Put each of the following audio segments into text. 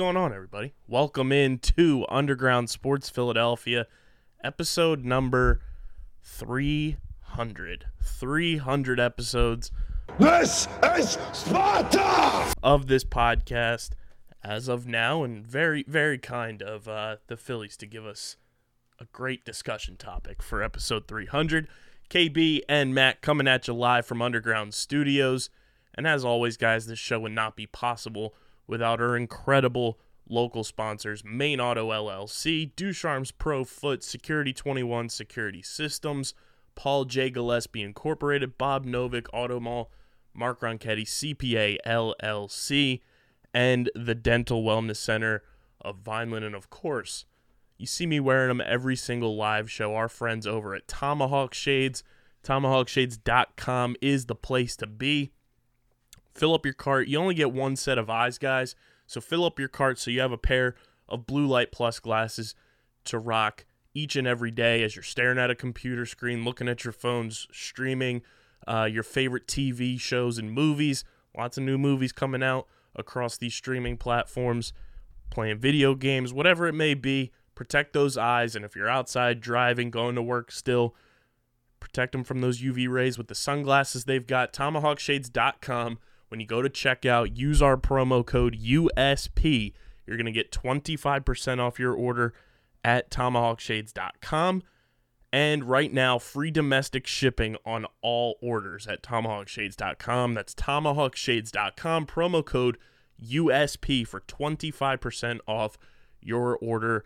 Going on, everybody? Welcome in to Underground Sports Philadelphia, episode number 300. 300 episodes This is Sparta! of this podcast as of now, and very, very kind of uh, the Phillies to give us a great discussion topic for episode 300. KB and Matt coming at you live from Underground Studios. And as always, guys, this show would not be possible without our incredible local sponsors Main Auto LLC, Ducharme's Pro Foot, Security 21 Security Systems, Paul J. Gillespie Incorporated, Bob Novick Auto Mall, Mark Ronchetti CPA LLC, and the Dental Wellness Center of Vineland. And of course, you see me wearing them every single live show. Our friends over at Tomahawk Shades, tomahawkshades.com is the place to be. Fill up your cart. You only get one set of eyes, guys. So fill up your cart so you have a pair of blue light plus glasses to rock each and every day as you're staring at a computer screen, looking at your phones, streaming uh, your favorite TV shows and movies. Lots of new movies coming out across these streaming platforms, playing video games, whatever it may be. Protect those eyes. And if you're outside driving, going to work still, protect them from those UV rays with the sunglasses they've got. TomahawkShades.com. When you go to checkout, use our promo code USP. You're going to get 25% off your order at TomahawkShades.com. And right now, free domestic shipping on all orders at TomahawkShades.com. That's TomahawkShades.com. Promo code USP for 25% off your order.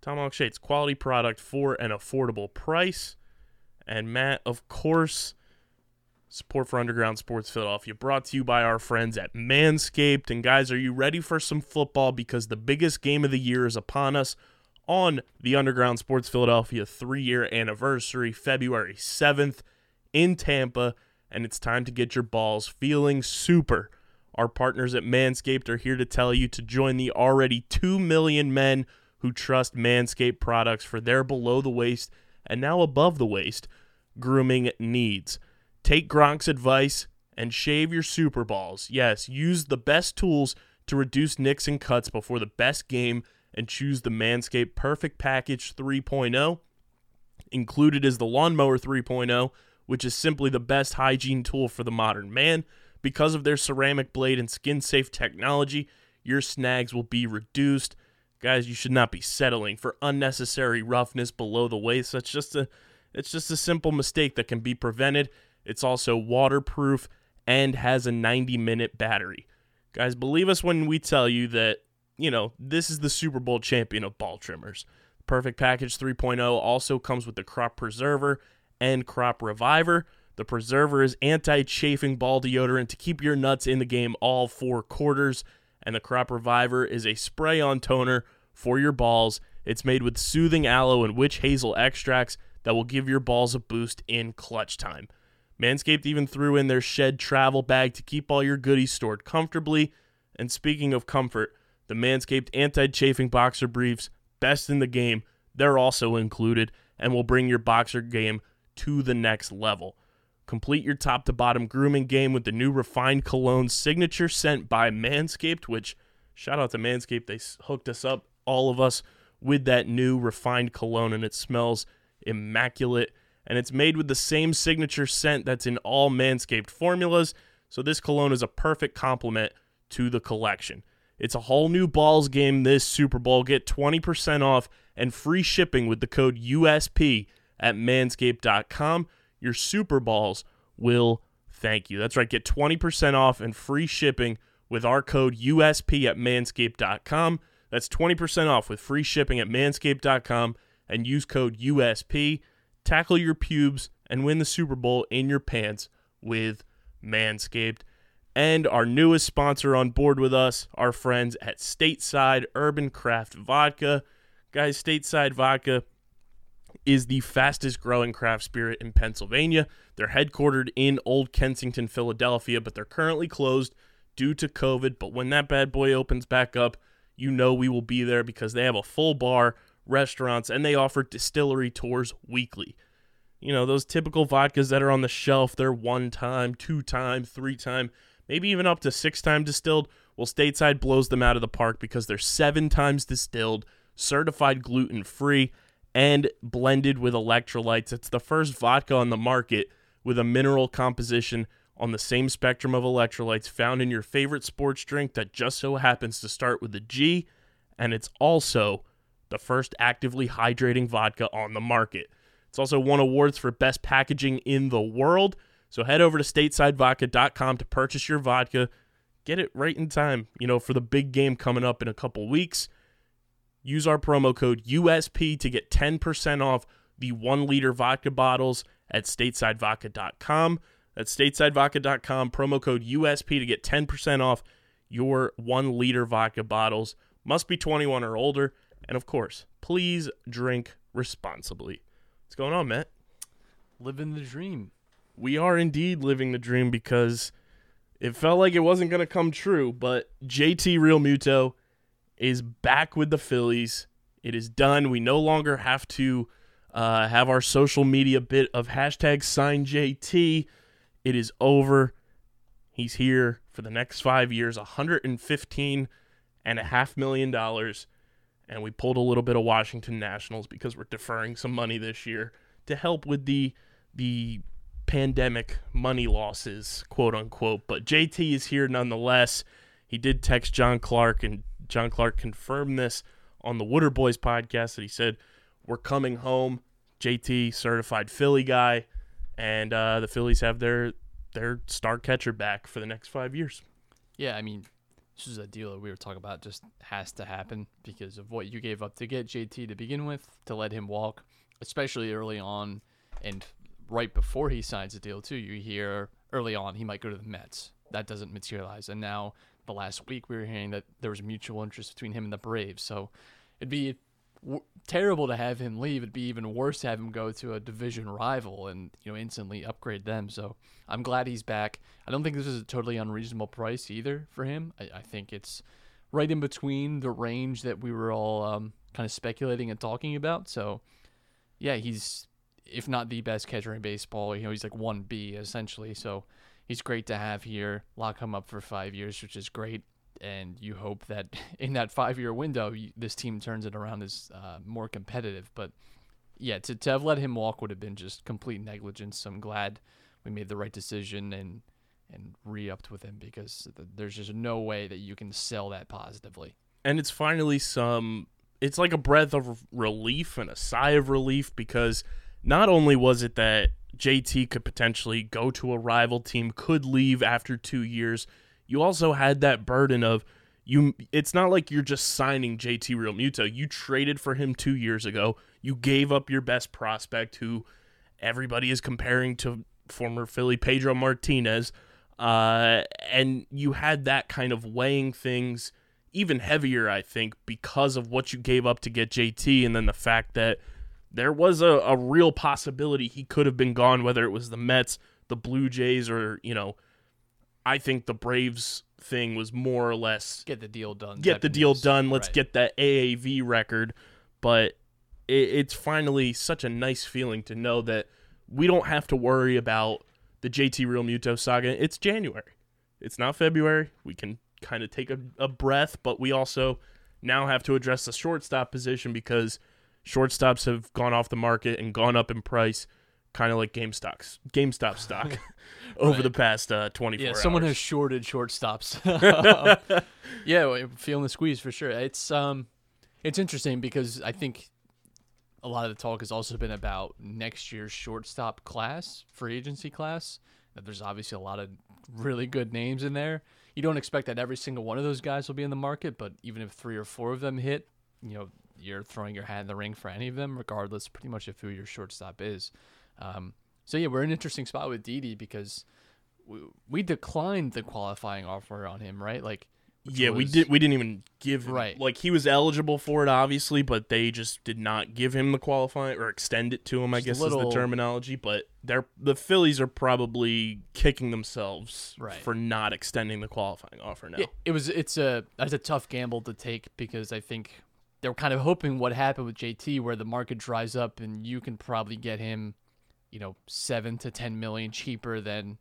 Tomahawk Shades, quality product for an affordable price. And Matt, of course, support for Underground Sports Philadelphia brought to you by our friends at Manscaped. And guys, are you ready for some football? Because the biggest game of the year is upon us on the Underground Sports Philadelphia three year anniversary, February 7th in Tampa. And it's time to get your balls feeling super. Our partners at Manscaped are here to tell you to join the already 2 million men who trust Manscaped products for their below the waist and now above the waist grooming needs. Take Gronk's advice and shave your Super Balls. Yes, use the best tools to reduce nicks and cuts before the best game and choose the Manscaped Perfect Package 3.0. Included is the Lawnmower 3.0, which is simply the best hygiene tool for the modern man. Because of their ceramic blade and skin safe technology, your snags will be reduced. Guys, you should not be settling for unnecessary roughness below the waist. That's just a it's just a simple mistake that can be prevented. It's also waterproof and has a 90 minute battery. Guys, believe us when we tell you that, you know, this is the Super Bowl champion of ball trimmers. Perfect Package 3.0 also comes with the Crop Preserver and Crop Reviver. The Preserver is anti chafing ball deodorant to keep your nuts in the game all four quarters. And the Crop Reviver is a spray on toner for your balls. It's made with soothing aloe and witch hazel extracts that will give your balls a boost in clutch time. Manscaped even threw in their shed travel bag to keep all your goodies stored comfortably. And speaking of comfort, the Manscaped anti chafing boxer briefs, best in the game, they're also included and will bring your boxer game to the next level. Complete your top to bottom grooming game with the new refined cologne signature scent by Manscaped, which shout out to Manscaped. They hooked us up, all of us, with that new refined cologne, and it smells immaculate. And it's made with the same signature scent that's in all Manscaped formulas. So this cologne is a perfect complement to the collection. It's a whole new balls game this Super Bowl. Get 20% off and free shipping with the code USP at manscaped.com. Your Super Balls will thank you. That's right. Get 20% off and free shipping with our code USP at manscaped.com. That's 20% off with free shipping at manscaped.com and use code USP. Tackle your pubes and win the Super Bowl in your pants with Manscaped. And our newest sponsor on board with us, our friends at Stateside Urban Craft Vodka. Guys, Stateside Vodka is the fastest growing craft spirit in Pennsylvania. They're headquartered in Old Kensington, Philadelphia, but they're currently closed due to COVID. But when that bad boy opens back up, you know we will be there because they have a full bar, restaurants, and they offer distillery tours weekly. You know, those typical vodkas that are on the shelf, they're one time, two time, three time, maybe even up to six time distilled. Well, Stateside blows them out of the park because they're seven times distilled, certified gluten free, and blended with electrolytes. It's the first vodka on the market with a mineral composition on the same spectrum of electrolytes found in your favorite sports drink that just so happens to start with a G, and it's also the first actively hydrating vodka on the market. It's also won awards for best packaging in the world. So head over to statesidevodka.com to purchase your vodka. Get it right in time, you know, for the big game coming up in a couple weeks. Use our promo code USP to get 10% off the one liter vodka bottles at statesidevodka.com. That's statesidevodka.com, promo code USP to get 10% off your one liter vodka bottles. Must be 21 or older. And of course, please drink responsibly. What's going on, Matt? Living the dream. We are indeed living the dream because it felt like it wasn't going to come true, but JT Realmuto is back with the Phillies. It is done. We no longer have to uh, have our social media bit of hashtag sign JT. It is over. He's here for the next five years, 115 and a half million dollars. And we pulled a little bit of Washington Nationals because we're deferring some money this year to help with the the pandemic money losses, quote unquote. But JT is here nonetheless. He did text John Clark, and John Clark confirmed this on the Wooder Boys podcast that he said, We're coming home. JT, certified Philly guy, and uh, the Phillies have their their star catcher back for the next five years. Yeah, I mean, this is a deal that we were talking about just has to happen because of what you gave up to get JT to begin with, to let him walk, especially early on and right before he signs a deal too. You hear early on he might go to the Mets. That doesn't materialize. And now the last week we were hearing that there was mutual interest between him and the Braves. So it'd be w- terrible to have him leave. It'd be even worse to have him go to a division rival and you know instantly upgrade them. So I'm glad he's back. I don't think this is a totally unreasonable price either for him. I, I think it's right in between the range that we were all um, kind of speculating and talking about. So yeah, he's if not the best catcher in baseball. You know, he's like one B essentially. So he's great to have here. Lock him up for five years, which is great. And you hope that in that five year window, you, this team turns it around as uh, more competitive. But yeah, to, to have let him walk would have been just complete negligence. So I'm glad we made the right decision and and re-upped with him because th- there's just no way that you can sell that positively. and it's finally some it's like a breath of relief and a sigh of relief because not only was it that JT could potentially go to a rival team could leave after 2 years you also had that burden of you it's not like you're just signing JT Realmuto you traded for him 2 years ago. You gave up your best prospect who everybody is comparing to former Philly Pedro Martinez uh, and you had that kind of weighing things even heavier, I think, because of what you gave up to get JT, and then the fact that there was a, a real possibility he could have been gone, whether it was the Mets, the Blue Jays, or, you know, I think the Braves thing was more or less Get the deal done. get the deal done. Let's Right. get that AAV record. But it, it's finally such a nice feeling to know that we don't have to worry about the JT Realmuto saga. It's January. It's not February. We can kind of take a, a breath, but we also now have to address the shortstop position because shortstops have gone off the market and gone up in price, kind of like GameStop's GameStop stock over the past uh, 24 Yeah, hours. someone has shorted shortstops. yeah, feeling the squeeze for sure. It's um, it's interesting because I think a lot of the talk has also been about next year's shortstop class, free agency class. There's obviously a lot of really good names in there. you don't expect that every single one of those guys will be in the market, but even if three or four of them hit, you know, you're throwing your hat in the ring for any of them, regardless, pretty much of who your shortstop is. Um, so yeah, we're in an interesting spot with Didi because we, we declined the qualifying offer on him, right? Like, yeah, we did. We didn't even give him- Right. Like he was eligible for it, obviously, but they just did not give him the qualifying or extend it to him. I guess is the terminology. But they're the Phillies are probably kicking themselves Right. for not extending the qualifying offer now. It, it was it's a that's a tough gamble to take because I think they were kind of hoping what happened with JT where the market dries up and you can probably get him, you know, seven to ten million cheaper than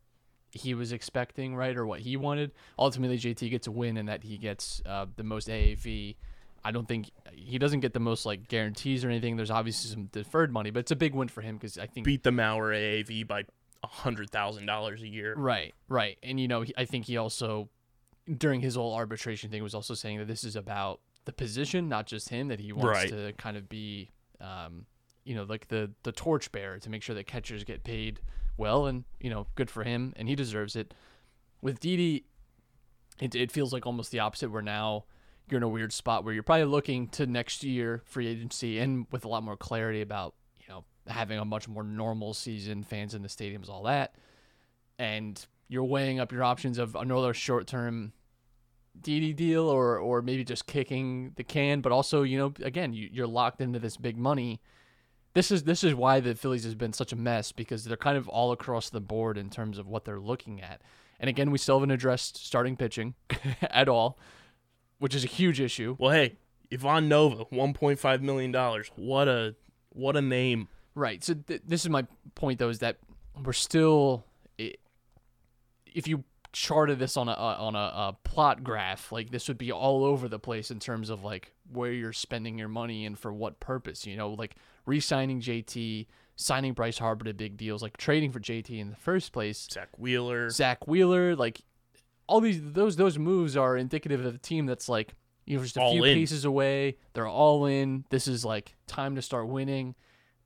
he was expecting, right, or what he wanted. Ultimately, JT gets a win and that he gets uh, the most AAV. I don't think he doesn't get the most like guarantees or anything. There's obviously some deferred money, but it's a big win for him because I think Beat the Mauer AAV by a hundred thousand dollars a year. Right, right. And you know, he- I think he also during his whole arbitration thing was also saying that this is about the position, not just him. That he wants Right. to kind of be, um, you know, like the the torchbearer to make sure that catchers get paid well, and you know, good for him, and he deserves it. With Didi, it it feels like almost the opposite. Where now you're in a weird spot where you're probably looking to next year free agency, and with a lot more clarity about you know having a much more normal season, fans in the stadiums, all that and you're weighing up your options of another short term Didi deal or or maybe just kicking the can, but also you know again you, you're locked into this big money. This is this is why the Phillies has been such a mess because they're kind of all across the board in terms of what they're looking at. And again, we still haven't addressed starting pitching at all, which is a huge issue. Well, hey, Ivan Nova, one point five million dollars. What a what a name. Right. So th- this is my point, though, is that we're still, if you charted this on a on a, a plot graph, like this would be all over the place in terms of like where you're spending your money and for what purpose. You know, like re-signing JT, signing Bryce Harper to big deals, like trading for JT in the first place. Zack Wheeler. Zack Wheeler, like all these those those moves are indicative of a team that's like you know just a All few in. pieces away. They're all in. This is like time to start winning,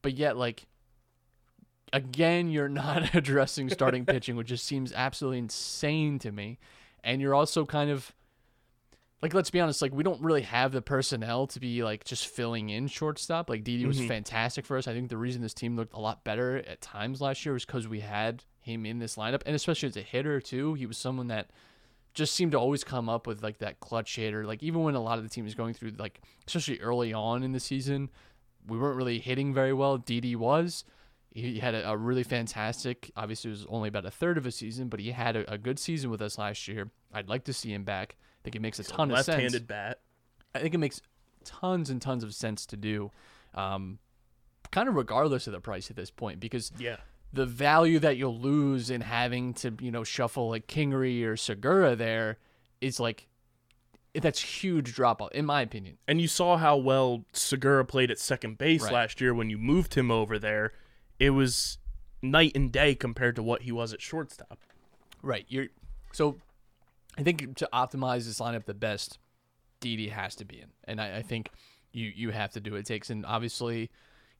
but yet like again you're not addressing starting pitching, which just seems absolutely insane to me. And you're also kind of like let's be honest, like we don't really have the personnel to be like just filling in shortstop. Like Didi was mm-hmm. fantastic for us. I think the reason this team looked a lot better at times last year was because we had him in this lineup, and especially as a hitter too. He was someone that just seemed to always come up with like that clutch hitter. Like even when a lot of the team is going through like especially early on in the season, we weren't really hitting very well. Didi was. He had a, a really fantastic. Obviously, it was only about a third of a season, but he had a, a good season with us last year. I'd like to see him back. I think it makes a ton of sense. Left-handed bat. I think it makes tons and tons of sense to do, um, kind of regardless of the price at this point, because Yeah. the value that you'll lose in having to you know shuffle like Kingery or Segura there is like that's huge drop off in my opinion. And you saw how well Segura played at second base Right. last year when you moved him over there. It was night and day compared to what he was at shortstop. Right. You're so I think to optimize this lineup the best, Didi has to be in. And I, I think you you have to do what it takes. And obviously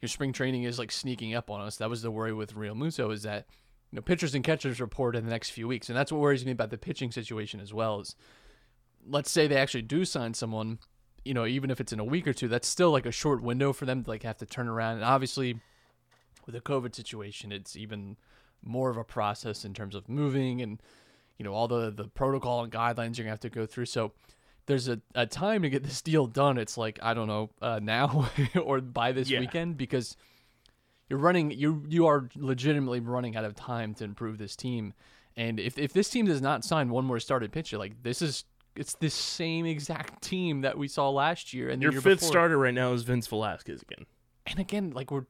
your spring training is like sneaking up on us. That was the worry with Realmuto is that you know pitchers and catchers report in the next few weeks. And that's what worries me about the pitching situation as well is let's say they actually do sign someone, you know, even if it's in a week or two, that's still like a short window for them to like have to turn around. And obviously with the COVID situation, it's even more of a process in terms of moving and you know all the the protocol and guidelines you're gonna have to go through. So there's a, a time to get this deal done. It's like I don't know uh, now or by this Yeah. weekend because you're running you you are legitimately running out of time to improve this team. And if if this team does not sign one more started pitcher, like this is it's the same exact team that we saw last year and Your fifth before. starter right now is Vince Velasquez again. And again, like we're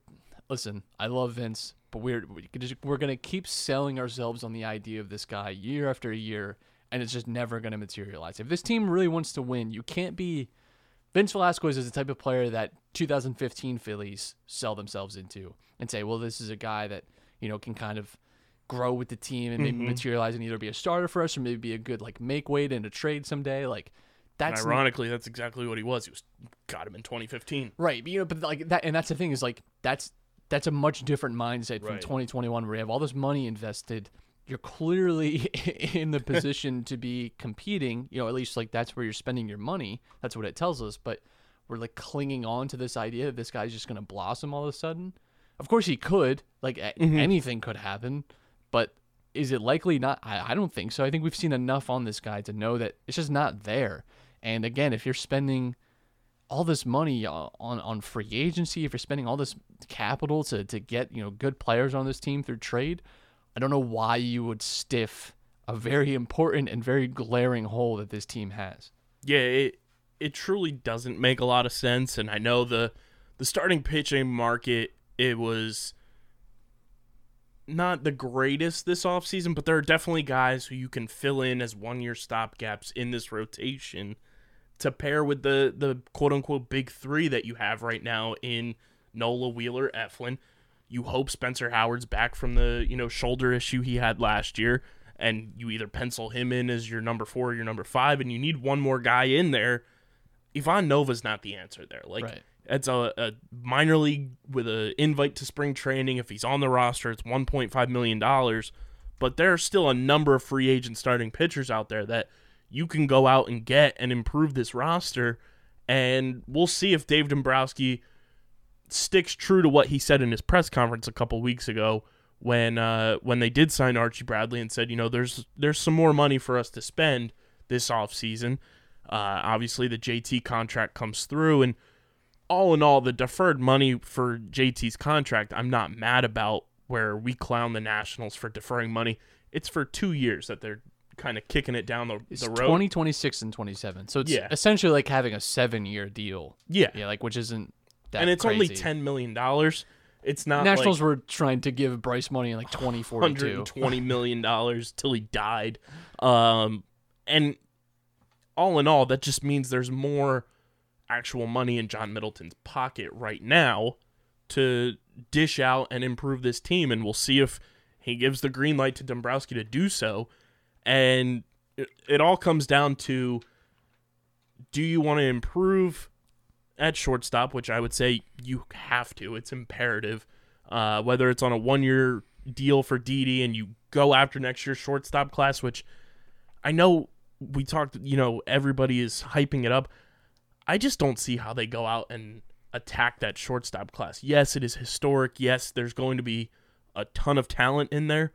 listen, I love Vince, but we're we could just- we're gonna keep selling ourselves on the idea of this guy year after year, and it's just never gonna materialize. If this team really wants to win, you can't be. Vince Velasquez is the type of player that 2015 Phillies sell themselves into and say, well, this is a guy that you know can kind of grow with the team and maybe mm-hmm. materialize and either be a starter for us or maybe be a good like make weight in a trade someday. Like that's And ironically, that's exactly what he was. He was got him in 2015. Right, but you know, but like that, and that's the thing is like that's that's a much different mindset from Right. 2021 where you have all this money invested. you're clearly in the position to be competing. You know, at least like that's where you're spending your money. That's what it tells us. But we're like clinging on to this idea that this guy's just gonna blossom all of a sudden. Of course he could. Like a- mm-hmm. anything could happen, but is it likely not? I, I don't think so. I think we've seen enough on this guy to know that it's just not there. And again, if you're spending all this money uh, on on free agency, if you're spending all this capital to to get you know good players on this team through trade, I don't know why you would stiff a very important and very glaring hole that this team has. Yeah, it it truly doesn't make a lot of sense and I know the the starting pitching market it was not the greatest this offseason, but there are definitely guys who you can fill in as one year stopgaps in this rotation to pair with the the quote unquote big three that you have right now in Nola Wheeler Eflin. You hope Spencer Howard's back from the you know shoulder issue he had last year, and you either pencil him in as your number four or your number five, and you need one more guy in there. Ivan Nova's not the answer there. Like Right. it's a, a minor league with an invite to spring training. If he's on the roster, it's one point five million dollars. But there are still a number of free agent starting pitchers out there that you can go out and get and improve this roster. And we'll see if Dave Dombrowski sticks true to what he said in his press conference a couple weeks ago when uh, when they did sign Archie Bradley and said, you know, there's there's some more money for us to spend this offseason. Uh, obviously, the JT contract comes through, and all in all, the deferred money for JT's contract, I'm not mad about. Where we clown the Nationals for deferring money, it's for two years that they're kind of kicking it down the, It's the road. 2026 and 27. So it's Yeah. essentially like having a seven year deal. yeah, Yeah, like which isn't that and it's only ten million dollars. It's not Nationals like were trying to give Bryce money in like 2042. 120 million dollars till he died. Um, and all in all, that just means there's more actual money in John Middleton's pocket right now to dish out and improve this team, and we'll see if he gives the green light to Dombrowski to do so. And it, all comes down to do you want to improve at shortstop, which I would say you have to. It's imperative. Uh, whether it's on a one year deal for Didi and you go after next year's shortstop class, which I know we talked, you know, everybody is hyping it up. I just don't see how they go out and attack that shortstop class. Yes, it is historic. Yes, there's going to be a ton of talent in there.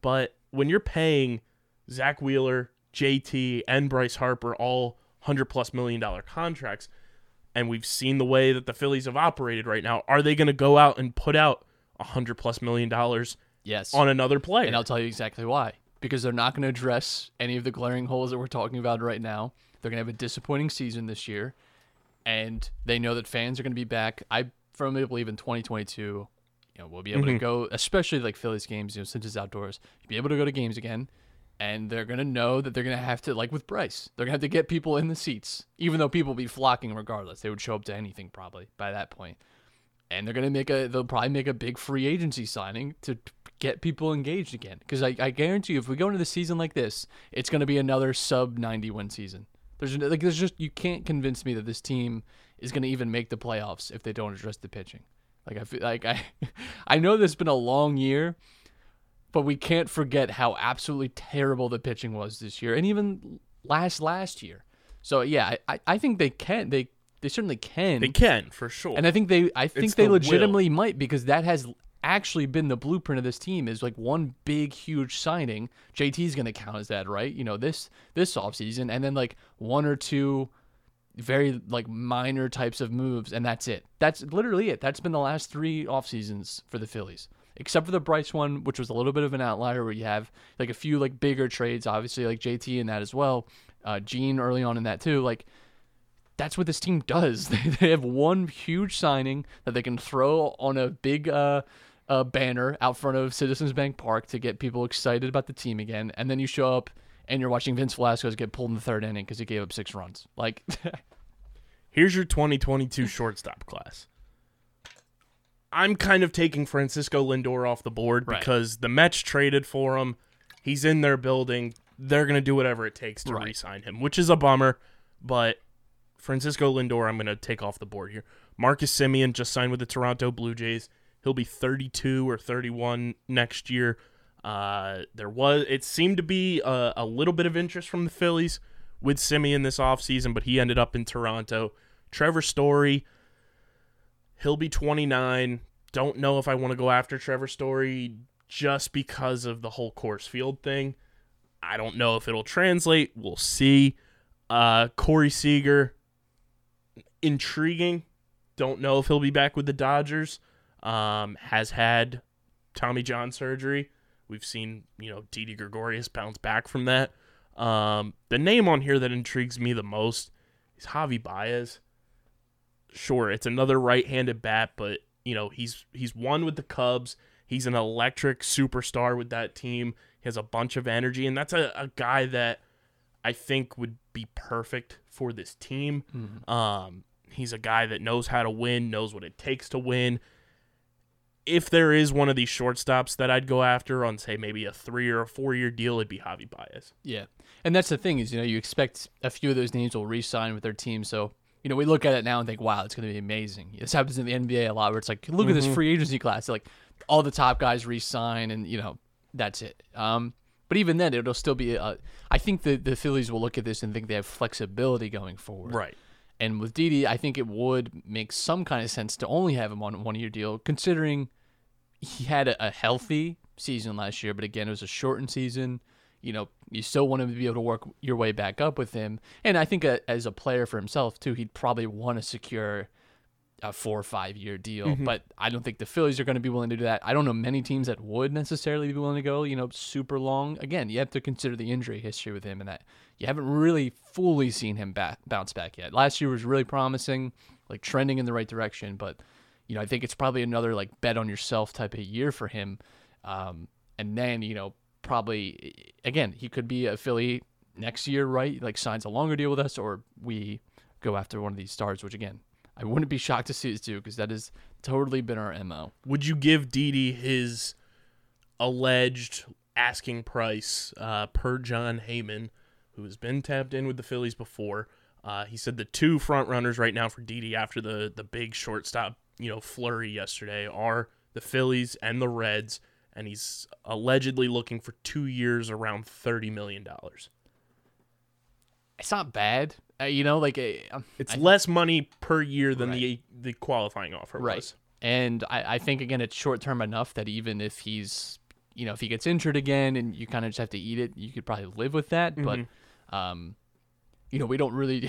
But when you're paying Zack Wheeler, JT, and Bryce Harper all 100 plus million dollar contracts, and we've seen the way that the Phillies have operated right now, are they going to go out and put out 100 plus million dollars Yes. on another player? And I'll tell you exactly why. Because they're not going to address any of the glaring holes that we're talking about right now. They're going to have a disappointing season this year. And they know that fans are going to be back. I firmly believe in 2022, you know, we'll be able to mm-hmm. go, especially like Phillies games, you know, since it's outdoors, you'll be able to go to games again. And they're to know that they're to have to, like with Bryce, they're to have to get people in the seats, even though people will be flocking regardless. They would show up to anything probably by that point. and they're gonna make a they'll probably make a big free agency signing to get people engaged again because I, I guarantee you if we go into the season like this it's gonna be another sub 90 win season there's like there's just you can't convince me that this team is gonna even make the playoffs if they don't address the pitching like I feel like I I know this has been a long year but we can't forget how absolutely terrible the pitching was this year and even last last year so yeah I, I- think they can they they certainly can they can for sure. and I think they I think It's they the will. legitimately might because that has actually been the blueprint of this team is like one big huge signing. JT's going to count as that, right? You know, this this offseason and then like one or two very like minor types of moves and that's it. That's literally it. That's been the last 3 off seasons for the Phillies. Except for the Bryce one, which was a little bit of an outlier where you have like a few like bigger trades, obviously like JT in that as well. Uh Gene early on in that too. Like that's what this team does. They, they have one huge signing that they can throw on a big uh, uh, banner out front of Citizens Bank Park to get people excited about the team again. And then you show up and you're watching Vince Velasquez get pulled in the third inning because he gave up six runs. Like, Here's your 2022 shortstop class. I'm kind of taking Francisco Lindor off the board Right. because the Mets traded for him. He's in their building. They're going to do whatever it takes to Right. re-sign him, which is a bummer. But Francisco Lindor, I'm going to take off the board here. Marcus Semien just signed with the Toronto Blue Jays. He'll be 32 or 31 next year. Uh, there was it seemed to be a, a little bit of interest from the Phillies with Semien this offseason, but he ended up in Toronto. Trevor Story, he'll be 29. Don't know if I want to go after Trevor Story just because of the whole Coors Field thing. I don't know if it'll translate. We'll see. Uh, Corey Seager, intriguing. Don't know if he'll be back with the Dodgers. Um, has had Tommy John surgery. We've seen, you know, Didi Gregorius bounce back from that. Um, the name on here that intrigues me the most is Javi Baez. Sure, it's another right-handed bat, but you know he's he's won with the Cubs. He's an electric superstar with that team. He has a bunch of energy, and that's a, a guy that I think would be perfect for this team. Um, he's a guy that knows how to win, knows what it takes to win. If there is one of these shortstops that I'd go after on, say, maybe a three or a four year deal, it'd be Javi Baez. Yeah, and that's the thing is, you know, you expect a few of those names will re-sign with their team. So, you know, we look at it now and think, wow, it's going to be amazing. This happens in the NBA a lot, where it's like, look at this free agency class, like all the top guys re-sign, and you know, that's it. Um, but even then, it'll still be. A, I think the the Phillies will look at this and think they have flexibility going forward. Right. And with Didi, I think it would make some kind of sense to only have him on a one year deal, considering he had a, a healthy season last year, but again, it was a shortened season. You know, you still want him to be able to work your way back up with him. And I think uh as a player for himself, too, he'd probably want to secure a four or five year deal. But I don't think the Phillies are going to be willing to do that. I don't know many teams that would necessarily be willing to go, you know, super long. Again, you have to consider the injury history with him and that you haven't really fully seen him back, bounce back yet. Last year was really promising, like trending in the right direction. But, you know, I think it's probably another like bet on yourself type of year for him. Um, and then, you know, probably, again, he could be a Philly next year, right? Like signs a longer deal with us, or we go after one of these stars, which again, I wouldn't be shocked to see us do because that has totally been our MO. Would you give Didi his alleged asking price uh, per Jon Heyman, who has been tapped in with the Phillies before? Uh, he said the two front runners right now for Didi after the the big shortstop you know flurry yesterday are the Phillies and the Reds, and he's allegedly looking for two years around thirty million dollars. It's not bad, uh, you know, like uh, It's I- less money per year than Right. the the qualifying offer right. was. And I, I think again, it's short term enough that even if he's, you know, if he gets injured again and you kind of just have to eat it, you could probably live with that. But, um, you know, we don't really we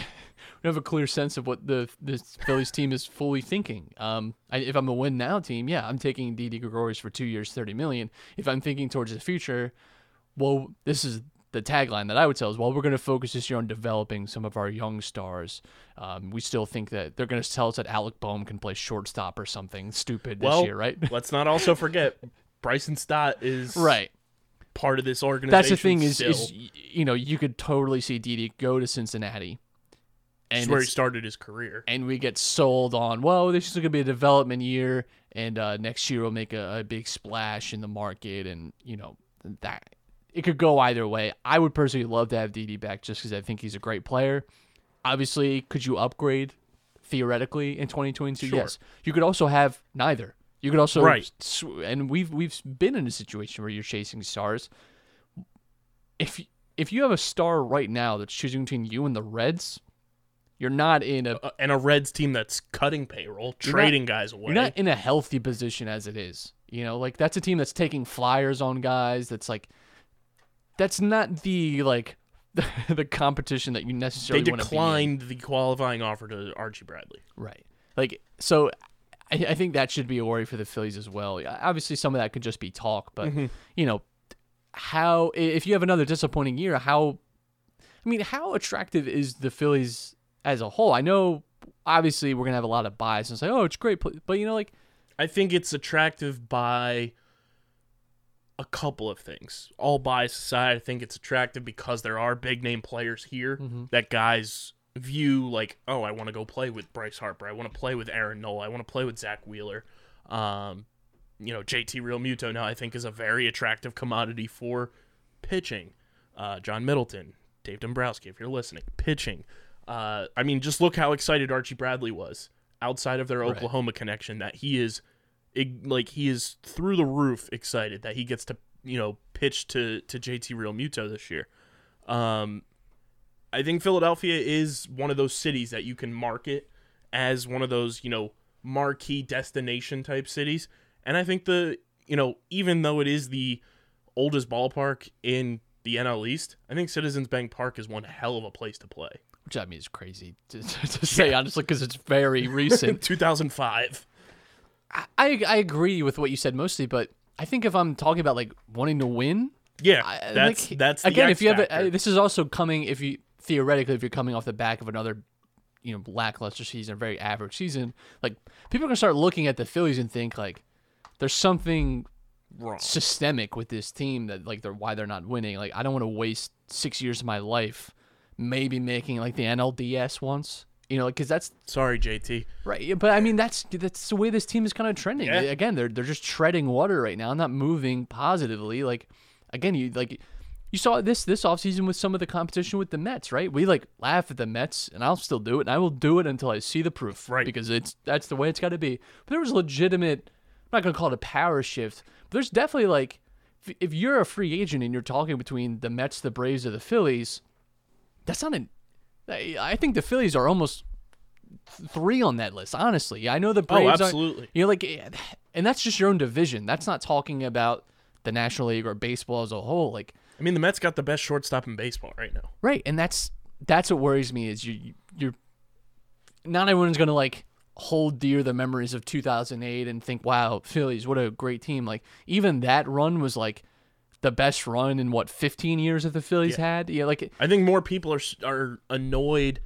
don't have a clear sense of what the this Phillies team is fully thinking. Um, I, if I'm a win now team, yeah, I'm taking Didi Gregorius for two years, thirty million. If I'm thinking towards the future, well, this is the tagline that I would tell is, well, we're going to focus this year on developing some of our young stars. Um, we still think that they're going to tell us that Alec Bohm can play shortstop or something stupid this year, right? let's not also forget Bryson Stott is right. Part of this organization. That's the thing is, still. is you know, you could totally see Didi go to Cincinnati, and where he started his career. and we get sold on, well, this is going to be a development year, and uh, next year we'll make a, a big splash in the market, and you know that it could go either way. I would personally love to have Didi back just because I think he's a great player. Obviously, could you upgrade theoretically in 2022? Sure. Yes. You could also have neither. You could also Right. sw- and we've we've been in a situation where you're chasing stars. If if you have a star right now that's choosing between you and the Reds, you're not in a Uh, and a Reds team that's cutting payroll, trading guys away. you're not in a healthy position as it is. You know, like that's a team that's taking flyers on guys. That's like, that's not the like the competition that you they necessarily want to be in. declined the qualifying offer to Archie Bradley. Right. Like so. I, I think that should be a worry for the Phillies as well. Obviously, some of that could just be talk, but you know, how if you have another disappointing year, how I mean, how attractive is the Phillies as a whole? I know, obviously, we're gonna have a lot of bias and say, "Oh, it's great," but but, you know, like I think it's attractive by a couple of things. All bias aside, I think it's attractive because there are big name players here Mm-hmm. that guys view like, oh, I want to go play with Bryce Harper. I want to play with Aaron Nola. I want to play with Zack Wheeler. Um, you know, JT Realmuto now I think is a very attractive commodity for pitching. Uh, John Middleton, Dave Dombrowski, if you're listening, pitching. Uh, I mean, just look how excited Archie Bradley was outside of their Oklahoma connection that he is like he is through the roof excited that he gets to you know, pitch to to JT Realmuto this year. Um, I think Philadelphia is one of those cities that you can market as one of those, you know, marquee destination type cities. And I think the, you know, even though it is the oldest ballpark in the NL East, I think Citizens Bank Park is one hell of a place to play. which I mean is crazy to, to say honestly because it's very recent. 2005. I I agree with what you said mostly, but I think if I'm talking about like wanting to win, Yeah, I- that's like, that's the again. X if you have, a, this is also coming if you theoretically if you're coming off the back of another, you know, lackluster season, very average season, like people are gonna start looking at the Phillies and think like there's something wrong. systemic with this team that like they're why they're not winning. Like I don't want to waste six years of my life maybe making like the NLDS once. You know, because that's Sorry, JT. Right, but I mean that's that's the way this team is kind of trending. Yeah. Again, they're they're just treading water right now, not moving positively. Like again, you like you saw this this offseason with some of the competition with the Mets, right? We like laugh at the Mets, and I'll still do it, and I will do it until I see the proof, Right. Because it's that's the way it's got to be. But there was legitimate. I'm not gonna call it a power shift, but there's definitely like if, if you're a free agent and you're talking between the Mets, the Braves, or the Phillies, that's not an. I I think the Phillies are almost three on that list. Honestly, I know the Oh, Braves. are- absolutely. you know, like, and that's just your own division. That's not talking about the National League or baseball as a whole. Like, I mean, the Mets got the best shortstop in baseball right now. right, and that's that's what worries me is you you're not everyone's gonna like hold dear the memories of 2008 and think, wow, Phillies, what a great team. Like, even that run was like the best run in what 15 years that the Phillies had. Yeah, like I think more people are are annoyed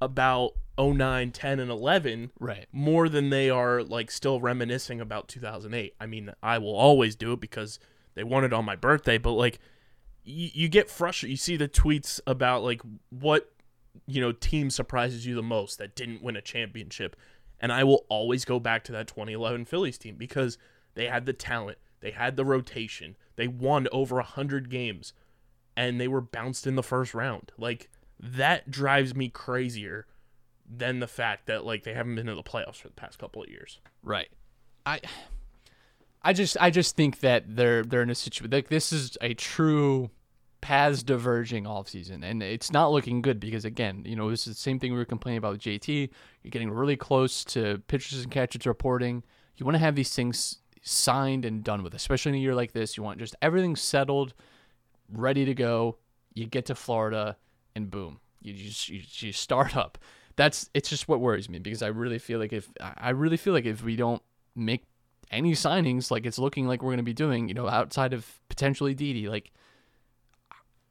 about 09, 10, and 11 right. more than they are like still reminiscing about 2008. I mean, I will always do it because they won it on my birthday, but like you, you get frustrated. You see the tweets about like what you know team surprises you the most that didn't win a championship, and I will always go back to that 2011 Phillies team because they had the talent, they had the rotation, they won over a hundred games, and they were bounced in the first round. Like that drives me crazier than the fact that like they haven't been to the playoffs for the past couple of years. Right. I I just I just think that they're they're in a situation like this is a true paths diverging off season, and it's not looking good because again, you know, is the same thing we were complaining about with JT. You're getting really close to pitchers and catchers reporting. You want to have these things signed and done with, especially in a year like this. You want just everything settled, ready to go. You get to Florida and boom, you just you, you start up. That's it's just what worries me because I really feel like if I really feel like if we don't make any signings like it's looking like we're going to be doing, you know, outside of potentially Didi, like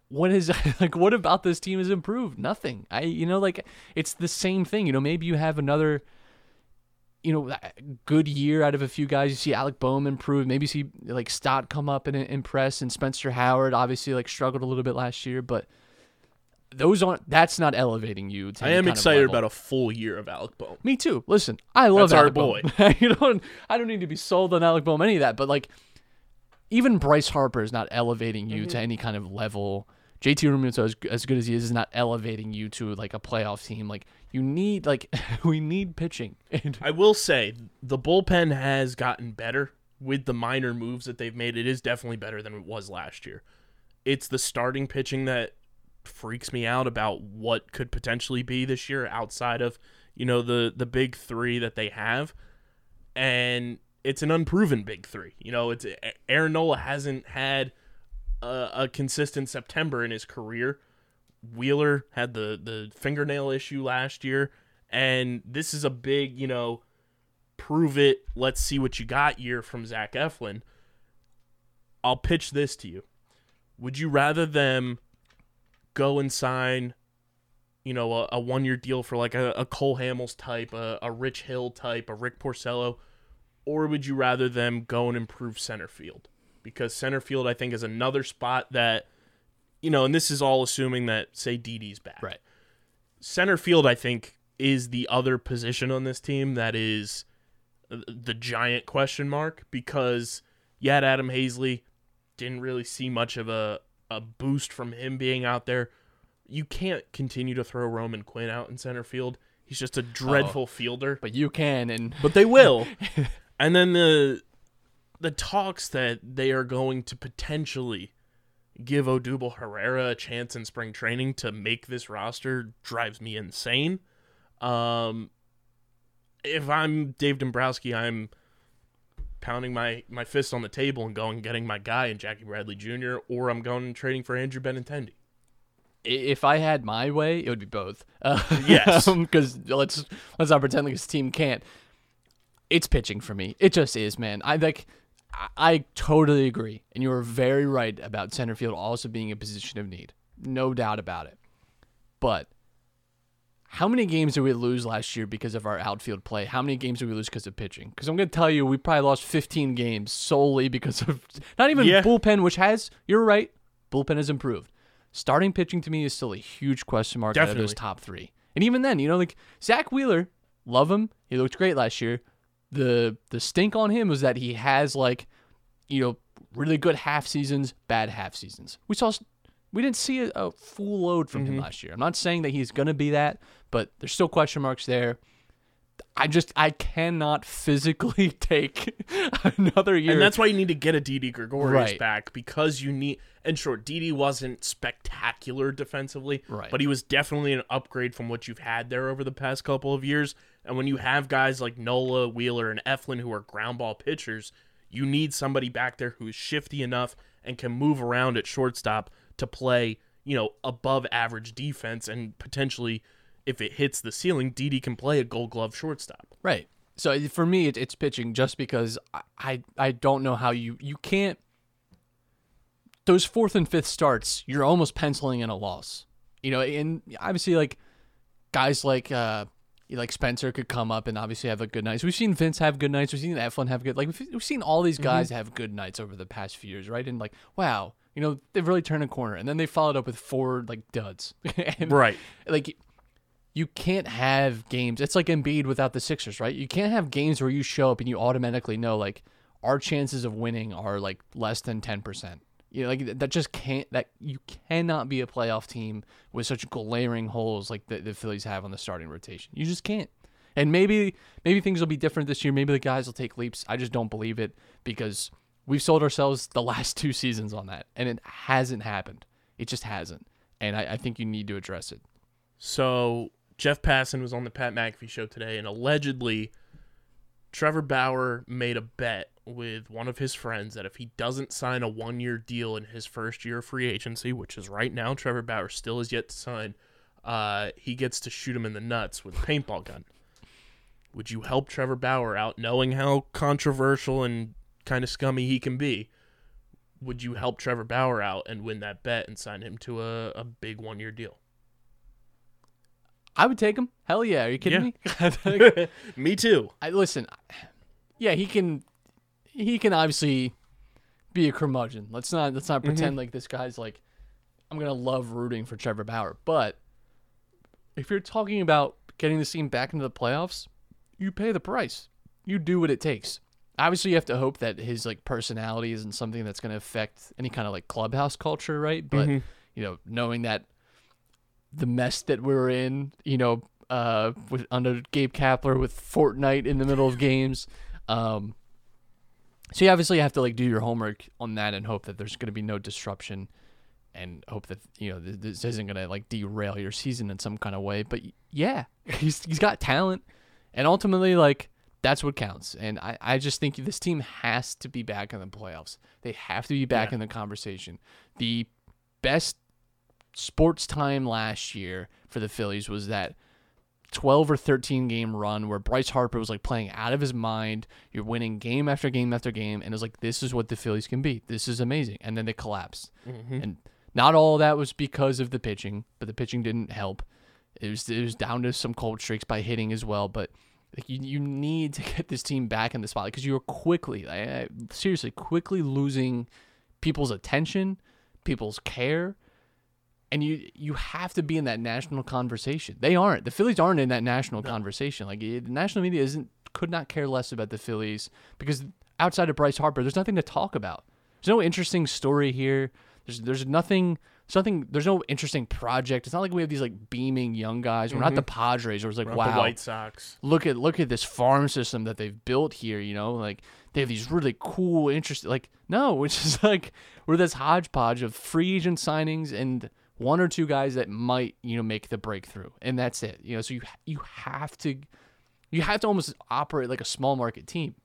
what is like what about this team has improved? Nothing. I you know like it's the same thing. You know, maybe you have another you know good year out of a few guys. You see Alec Bohm improve. Maybe you see like Stott come up and impress, and Spencer Howard obviously like struggled a little bit last year, but those aren't. That's not elevating you. To I am excited about a full year of Alec Bohm. Me too. Listen, I love That's Alec Bohm. boy. you don't. I don't need to be sold on Alec Bohm any of that. But like, even Bryce Harper is not elevating you Mm-hmm. to any kind of level. JT Realmuto, as, as good as he is, is not elevating you to like a playoff team. Like you need, like we need pitching. I will say the bullpen has gotten better with the minor moves that they've made. It is definitely better than it was last year. It's the starting pitching that freaks me out about what could potentially be this year outside of, you know, the the big 3 that they have. And it's an unproven big 3. You know, it's Aaron Nola hasn't had a, a consistent September in his career. Wheeler had the the fingernail issue last year, and this is a big, you know, prove it, let's see what you got year from Zach Eflin. I'll pitch this to you. Would you rather them go and sign, you know, a, a one year deal for like a, a Cole Hamels type, a, a Rich Hill type, a Rick Porcello, or would you rather them go and improve center field? Because center field, I think, is another spot that, you know, and this is all assuming that, say, Didi's back right, center field, I think, is the other position on this team that is the giant question mark because you had Adam Haseley, didn't really see much of a, a boost from him being out there. You can't continue to throw Roman Quinn out in center field. He's just a dreadful oh. fielder. but you can, and But they will. and then the the talks that they are going to potentially give Odubel Herrera a chance in spring training to make this roster drives me insane. Um, if I'm Dave Dombrowski, I'm pounding my, my fist on the table and going getting my guy in Jackie Bradley Jr. or I'm going and trading for Andrew Benintendi. If I had my way, it would be both. Uh, Yes. because let's let's not pretend like this team can't. It's pitching for me. It just is, man. I like. I- I totally agree, and you are very right about center field also being a position of need, no doubt about it. But how many games did we lose last year because of our outfield play? How many games did we lose because of pitching? Because I'm going to tell you, we probably lost 15 games solely because of not even Yeah. bullpen, which has, you're right, bullpen has improved. Starting pitching to me is still a huge question mark out of those top three. And even then, you know, like Zack Wheeler, love him. He looked great last year. The the stink on him was that he has like, you know, really good half seasons, bad half seasons. We saw we didn't see a, a full load from him mm-hmm. last year. I'm not saying that he's going to be that, but there's still question marks there. I just I cannot physically take another year. And that's why you need to get a Didi Gregorius Right. back because you need. And sure, Didi wasn't spectacular defensively, Right. but he was definitely an upgrade from what you've had there over the past couple of years. And when you have guys like Nola, Wheeler, and Eflin who are ground ball pitchers, you need somebody back there who is shifty enough and can move around at shortstop to play, you know, above average defense and potentially. If it hits the ceiling, Didi can play a Gold Glove shortstop. Right. So for me, it's pitching just because I, I I don't know how you you can't. Those fourth and fifth starts, you're almost penciling in a loss. You know, and obviously like guys like uh like Spencer could come up and obviously have a good nights. We've seen Vince have good nights. We've seen Eflin have good like we've, we've seen all these guys mm-hmm. have good nights over the past few years, right? And like wow, you know they've really turned a corner. And then they followed up with four like duds. And, Right. like you can't have games. It's like Embiid without the Sixers, right? You can't have games where you show up and you automatically know like our chances of winning are like less than ten percent. You know, like that just can't. That you cannot be a playoff team with such glaring holes like the, the Phillies have on the starting rotation. You just can't. And maybe maybe things will be different this year. Maybe the guys will take leaps. I just don't believe it because we've sold ourselves the last two seasons on that, and it hasn't happened. It just hasn't. And I, I think you need to address it. So Jeff Passan was on the Pat McAfee show today, and allegedly Trevor Bauer made a bet with one of his friends that if he doesn't sign a one-year deal in his first year of free agency, which is right now, Trevor Bauer still is yet to sign, uh, he gets to shoot him in the nuts with a paintball gun. Would you help Trevor Bauer out, knowing how controversial and kind of scummy he can be? Would you help Trevor Bauer out and win that bet and sign him to a, a big one-year deal? I would take him. Hell yeah! Are you kidding me? Me too. I listen. Yeah, he can. He can obviously be a curmudgeon. Let's not let's not pretend like this guy's like. I'm gonna love rooting for Trevor Bauer, but if you're talking about getting this team back into the playoffs, you pay the price. You do what it takes. Obviously, you have to hope that his like personality isn't something that's going to affect any kind of like clubhouse culture, right? But you know, knowing that the mess that we're in, you know, uh, with under Gabe Kapler with Fortnite in the middle of games. Um, so you obviously have to like do your homework on that and hope that there's going to be no disruption, and hope that you know this isn't going to like derail your season in some kind of way. But yeah, he's he's got talent, and ultimately like that's what counts. And I I just think this team has to be back in the playoffs. They have to be back Yeah. in the conversation. The best sports time last year for the Phillies was that 12 or 13 game run where Bryce Harper was like playing out of his mind. You're winning game after game after game. And it was like, this is what the Phillies can be. This is amazing. And then they collapsed. Mm-hmm. And not all of that was because of the pitching, but the pitching didn't help. It was, it was down to some cold streaks by hitting as well. But like, you, you need to get this team back in the spotlight because you're quickly, like, seriously, quickly losing people's attention, people's care and you you have to be in that national conversation. They aren't. The Phillies aren't in that national conversation. Like eh, the national media isn't could not care less about the Phillies because outside of Bryce Harper, there's nothing to talk about. There's no interesting story here. There's there's nothing something. There's no interesting project. It's not like we have these like beaming young guys. We're not the Padres. or it's like, Not wow, The White Sox. look at look at this farm system that they've built here. You know, like they have these really cool, interesting. Like no, it's just like we're this hodgepodge of free agent signings and one or two guys that might you know make the breakthrough, and that's it. You know, so you you have to you have to almost operate like a small market team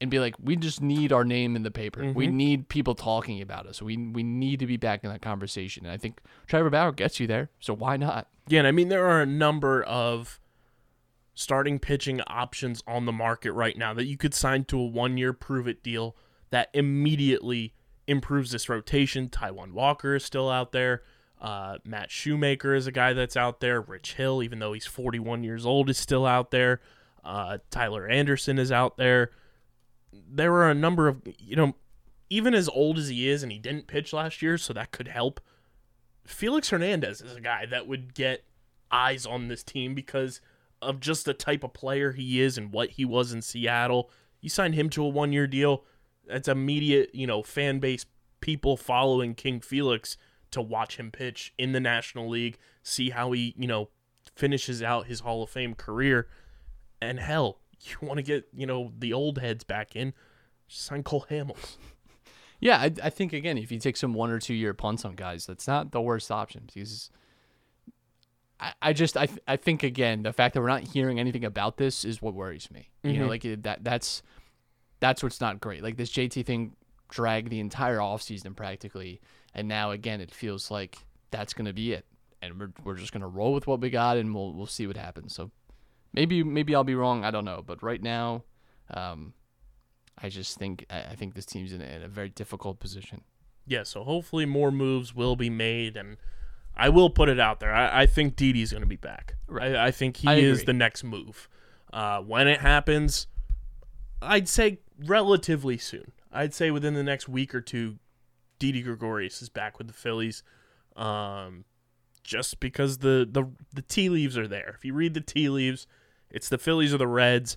and be like, we just need our name in the paper. We mm-hmm. need people talking about us. We we need to be back in that conversation. And I think Trevor Bauer gets you there. So why not? Yeah, and I mean there are a number of starting pitching options on the market right now that you could sign to a one-year prove-it deal that immediately improves this rotation. Taijuan Walker is still out there. Uh, Matt Shoemaker is a guy that's out there. Rich Hill, even though he's 41 years old, is still out there. Uh, Tyler Anderson is out there. There are a number of, you know, even as old as he is, and he didn't pitch last year, so that could help. Felix Hernandez is a guy that would get eyes on this team because of just the type of player he is and what he was in Seattle. You sign him to a one year deal. That's immediate, you know, fan base people following King Felix to watch him pitch in the National League, see how he, you know, finishes out his Hall of Fame career. And hell, you want to get, you know, the old heads back in, sign Cole Hamels. Yeah, I, I think again, if you take some one or two year punts on guys, that's not the worst option. Because I, I just I I think again, the fact that we're not hearing anything about this is what worries me. You know, mm-hmm. like that that's that's what's not great. Like this JT thing dragged the entire offseason practically, and now again, it feels like that's gonna be it, and we're we're just gonna roll with what we got, and we'll we'll see what happens. So maybe maybe I'll be wrong. I don't know, but right now. Um, I just think I think this team's in a, in a very difficult position. yeah, so hopefully more moves will be made, and I will put it out there. I, I think Didi's going to be back. I, I think he I is the next move. Uh, when it happens, I'd say relatively soon. I'd say within the next week or two, Didi Gregorius is back with the Phillies. Um, just because the, the the tea leaves are there. If you read the tea leaves, it's the Phillies or the Reds,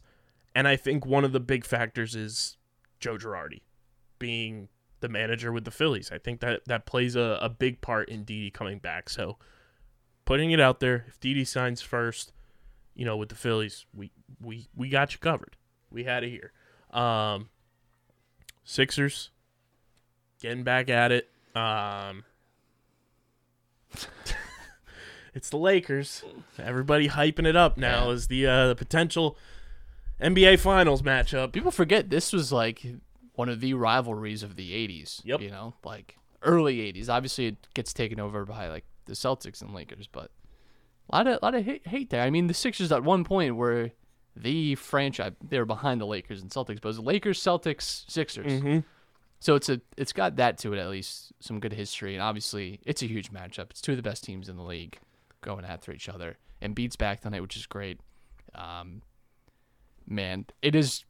and I think one of the big factors is Joe Girardi being the manager with the Phillies. I think that that plays a, a big part in Didi coming back. So putting it out there, if Didi signs first, you know, with the Phillies, we we we got you covered. We had it here. Um, Sixers getting back at it. Um, it's the Lakers. Everybody hyping it up now Yeah. as the uh, the potential NBA Finals matchup. People forget this was like one of the rivalries of the '80s. Yep. You know, like early '80s. Obviously, it gets taken over by like the Celtics and Lakers, but a lot of a lot of hate, hate there. I mean, the Sixers at one point were the franchise. They were behind the Lakers and Celtics, but it was Lakers, Celtics, Sixers. So it's a it's got that to it at least some good history, and obviously it's a huge matchup. It's two of the best teams in the league going after each other, and beats back tonight, which is great. Um, man, it is.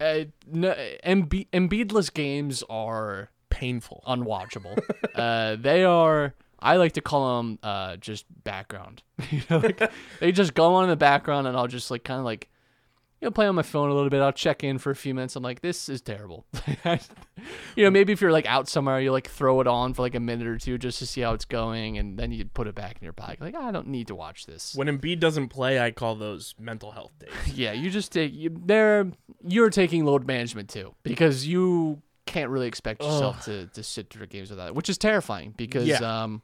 Uh, no, Embi- Embiidless games are Painful. unwatchable. uh, they are. I like to call them uh, just background. you know, like, they just go on in the background, and I'll just like kind of like you know play on my phone a little bit. I'll check in for a few minutes. I'm like, this is terrible. you know, maybe if you're like out somewhere, you like throw it on for like a minute or two just to see how it's going, and then you put it back in your bag. Like, I don't need to watch this. When Embiid doesn't play, I call those mental health days. Yeah, you just take you there. You're taking load management too because you can't really expect yourself to, to sit through games without it, which is terrifying because Yeah. um,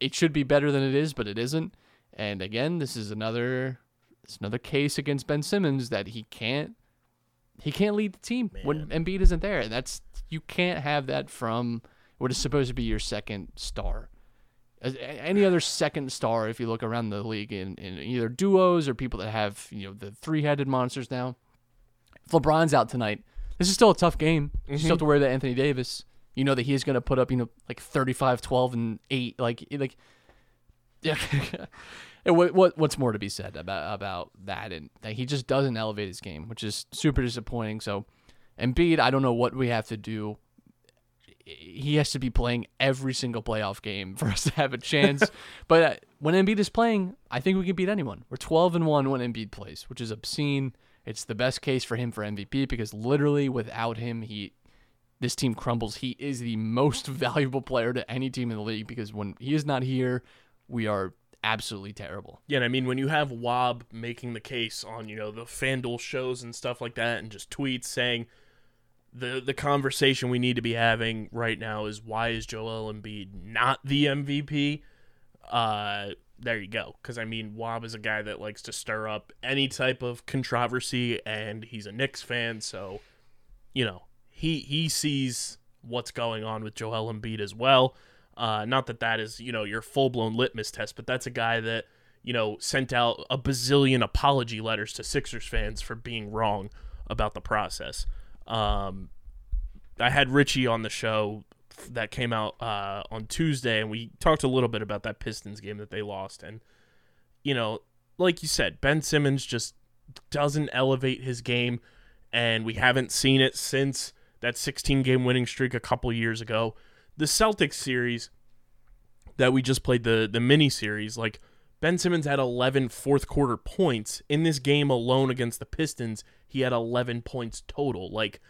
it should be better than it is, but it isn't. And again, this is another it's another case against Ben Simmons that he can't he can't lead the team when Embiid isn't there. And that's you can't have that from what is supposed to be your second star. As any other second star, if you look around the league in, in either duos or people that have you know the three headed monsters now. If LeBron's out tonight, this is still a tough game. You still have mm-hmm. to worry about Anthony Davis. You know that he's going to put up you know like 35, 12, and eight. Like like what, what what's more to be said about about that and that he just doesn't elevate his game, which is super disappointing. So, Embiid, I don't know what we have to do. He has to be playing every single playoff game for us to have a chance. but uh, when Embiid is playing, I think we can beat anyone. We're 12 and 1 when Embiid plays, which is obscene. It's the best case for him for MVP because literally without him, he this team crumbles, he is the most valuable player to any team in the league because when he is not here, we are absolutely terrible. Yeah, and I mean when you have Wob making the case on you know the FanDuel shows and stuff like that, and just tweets saying the the conversation we need to be having right now is why is Joel Embiid not the MVP? Uh, there you go. Because I mean, Wob is a guy that likes to stir up any type of controversy, and he's a Knicks fan, so you know he he sees what's going on with Joel Embiid as well. Uh, not that that is you know your full blown litmus test, but that's a guy that you know sent out a bazillion apology letters to Sixers fans for being wrong about the process. Um, I had Richie on the show that came out uh, on Tuesday, and we talked a little bit about that Pistons game that they lost. And, you know, like you said, Ben Simmons just doesn't elevate his game, and we haven't seen it since that 16 game winning streak a couple years ago. The Celtics series that we just played, the, the mini series, like, Ben Simmons had 11 fourth quarter points. In this game alone against the Pistons, he had 11 points total. Like,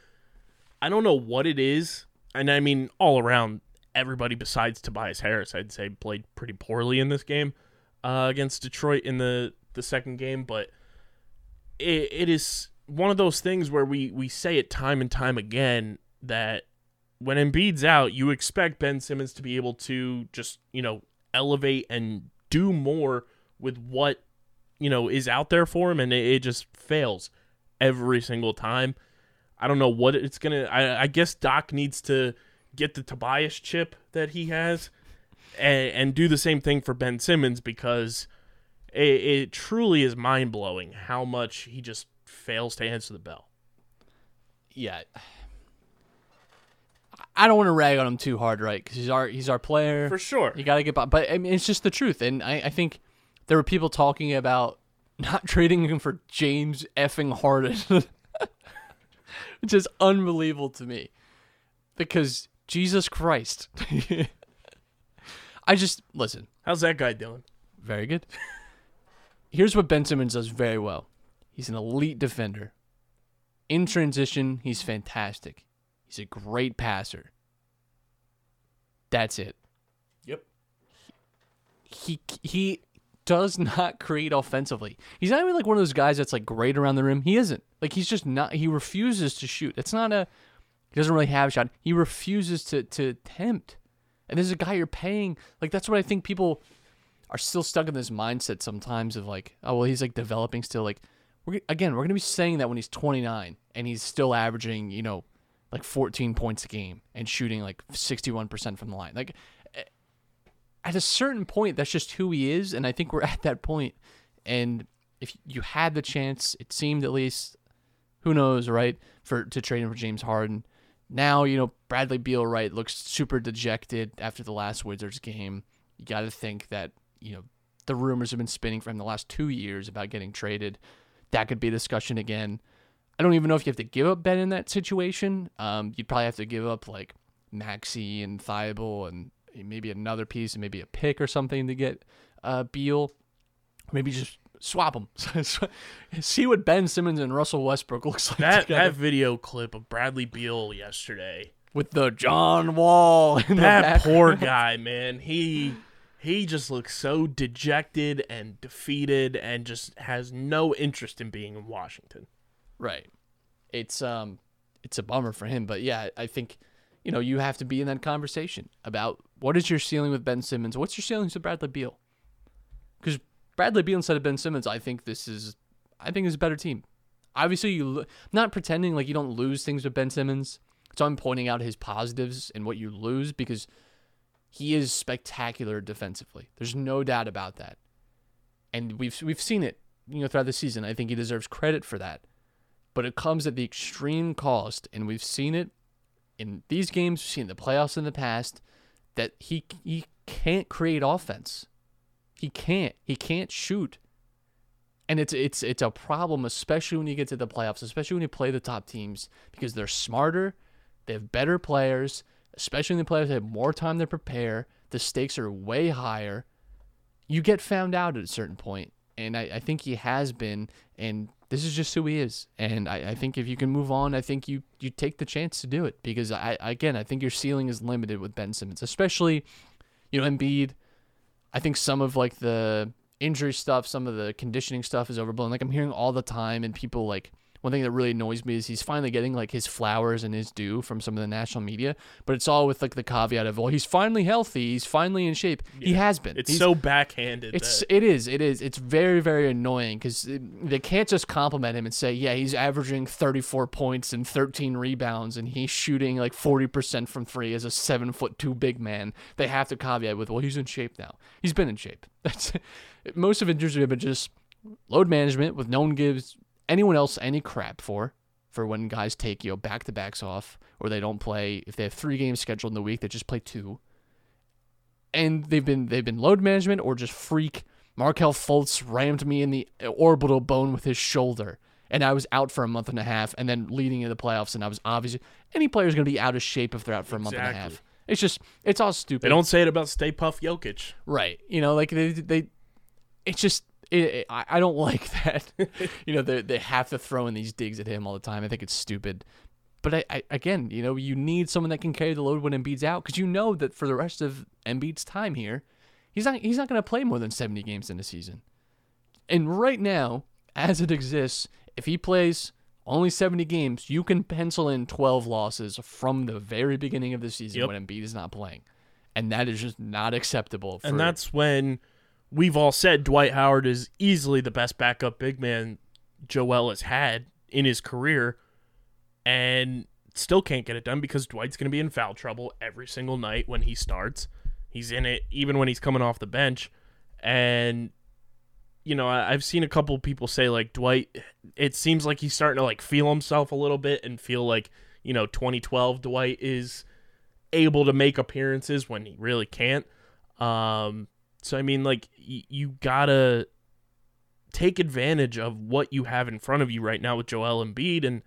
I don't know what it is. And I mean, all around, everybody besides Tobias Harris, I'd say, played pretty poorly in this game uh, against Detroit in the, the second game. But it, it is one of those things where we, we say it time and time again that when Embiid's out, you expect Ben Simmons to be able to just, you know, elevate and do more with what, you know, is out there for him. And it, it just fails every single time. I don't know what it's gonna. I, I guess Doc needs to get the Tobias chip that he has, and, and do the same thing for Ben Simmons because it, it truly is mind blowing how much he just fails to answer the bell. Yeah. I don't want to rag on him too hard, right? Because he's our he's our player. For sure. You got to get by. But I mean, it's just the truth. And I, I think there were people talking about not trading him for James effing Harden, which is unbelievable to me. Because Jesus Christ. I just, listen, How's that guy doing? very good. Here's what Ben Simmons does very well he's an elite defender. In transition, he's fantastic. He's a great passer. That's it. Yep. he he does not create offensively. He's not even like one of those guys that's like great around the rim. He isn't. Like he's just not. He refuses to shoot. It's not a. He doesn't really have a shot. He refuses to to attempt. And this is a guy you're paying. Like that's what I think people are still stuck in this mindset sometimes of like, oh well, he's like developing still. Like we're again, we're gonna be saying that when he's 29 and he's still averaging, you know, like 14 points a game and shooting like 61% from the line. Like at a certain point, that's just who he is, and I think we're at that point. And if you had the chance, it seemed at least, who knows, right, for to trade him for James Harden. Now you know Bradley Beal, right, looks super dejected after the last Wizards game. You got to think that you know the rumors have been spinning for him the last two years about getting traded. That could be a discussion again. I don't even know if you have to give up Ben in that situation. Um, you'd probably have to give up like Maxey and Thybulle and maybe another piece and maybe a pick or something to get uh, Beal. Maybe just swap them. See what Ben Simmons and Russell Westbrook looks like That together that video clip of Bradley Beal yesterday. with the John Wall. In the That poor guy, man. He he just looks so dejected and defeated and just has no interest in being in Washington. Right. It's um it's a bummer for him, but yeah, I think you know, you have to be in that conversation about what is your ceiling with Ben Simmons? What's your ceiling with Bradley Beal? Cuz Bradley Beal instead of Ben Simmons, I think this is I think is a better team. Obviously, you lo- not pretending like you don't lose things with Ben Simmons. So I'm pointing out his positives and what you lose because he is spectacular defensively. There's no doubt about that. And we've we've seen it, you know, throughout the season. I think he deserves credit for that but it comes at the extreme cost, and we've seen it in these games. We've seen the playoffs in the past that he he can't create offense. He can't. He can't shoot, and it's it's it's a problem, especially when you get to the playoffs, especially when you play the top teams because they're smarter, they have better players, especially in the playoffs. They have more time to prepare. The stakes are way higher. You get found out at a certain point, and I, I think he has been. And this is just who he is. And I, I think if you can move on, I think you you take the chance to do it because I again I think your ceiling is limited with Ben Simmons, especially you know Embiid. I think some of like the injury stuff, some of the conditioning stuff is overblown. Like I'm hearing all the time, and people like one thing that really annoys me is he's finally getting like his flowers and his due from some of the national media, but it's all with like the caveat of, well, he's finally healthy, he's finally in shape. He has been. It's He's- so backhanded. it's that, it is it is it's very very annoying because they can't just compliment him and say yeah he's averaging 34 points and 13 rebounds and he's shooting like 40 percent from three as a seven foot two big man. They have to caveat with well he's in shape now. He's been in shape. That's most of injuries have been just load management with no one gives anyone else any crap for for when guys take you know back to backs off or they don't play if they have three games scheduled in the week they just play two and they've been they've been load management or just freak. Markelle Fultz rammed me in the orbital bone with his shoulder, and I was out for a month and a half. And then leading into the playoffs, and I was obviously any player's going to be out of shape if they're out for a month and a half. It's just it's all stupid. they don't say it about Stay Puff Jokic. right. You know, like they they. It's just it, it- I I don't like that. you know, they they have to throw in these digs at him all the time. I think it's stupid. But I, I again, you know, you need someone that can carry the load when Embiid's out because you know that for the rest of Embiid's time here, he's not he's not going to play more than 70 games in a season. And right now, as it exists, if he plays only 70 games, you can pencil in 12 losses from the very beginning of the season Yep. when Embiid is not playing. And that is just not acceptable. For, And that's when we've all said Dwight Howard is easily the best backup big man Joel has had in his career and still can't get it done because Dwight's going to be in foul trouble every single night when he starts. He's in it even when he's coming off the bench. And you know, I, I've seen a couple people say like Dwight it seems like he's starting to like feel himself a little bit and feel like, you know, 2012 Dwight is able to make appearances when he really can't. Um, so I mean, like y- you gotta take advantage of what you have in front of you right now with Joel Embiid, and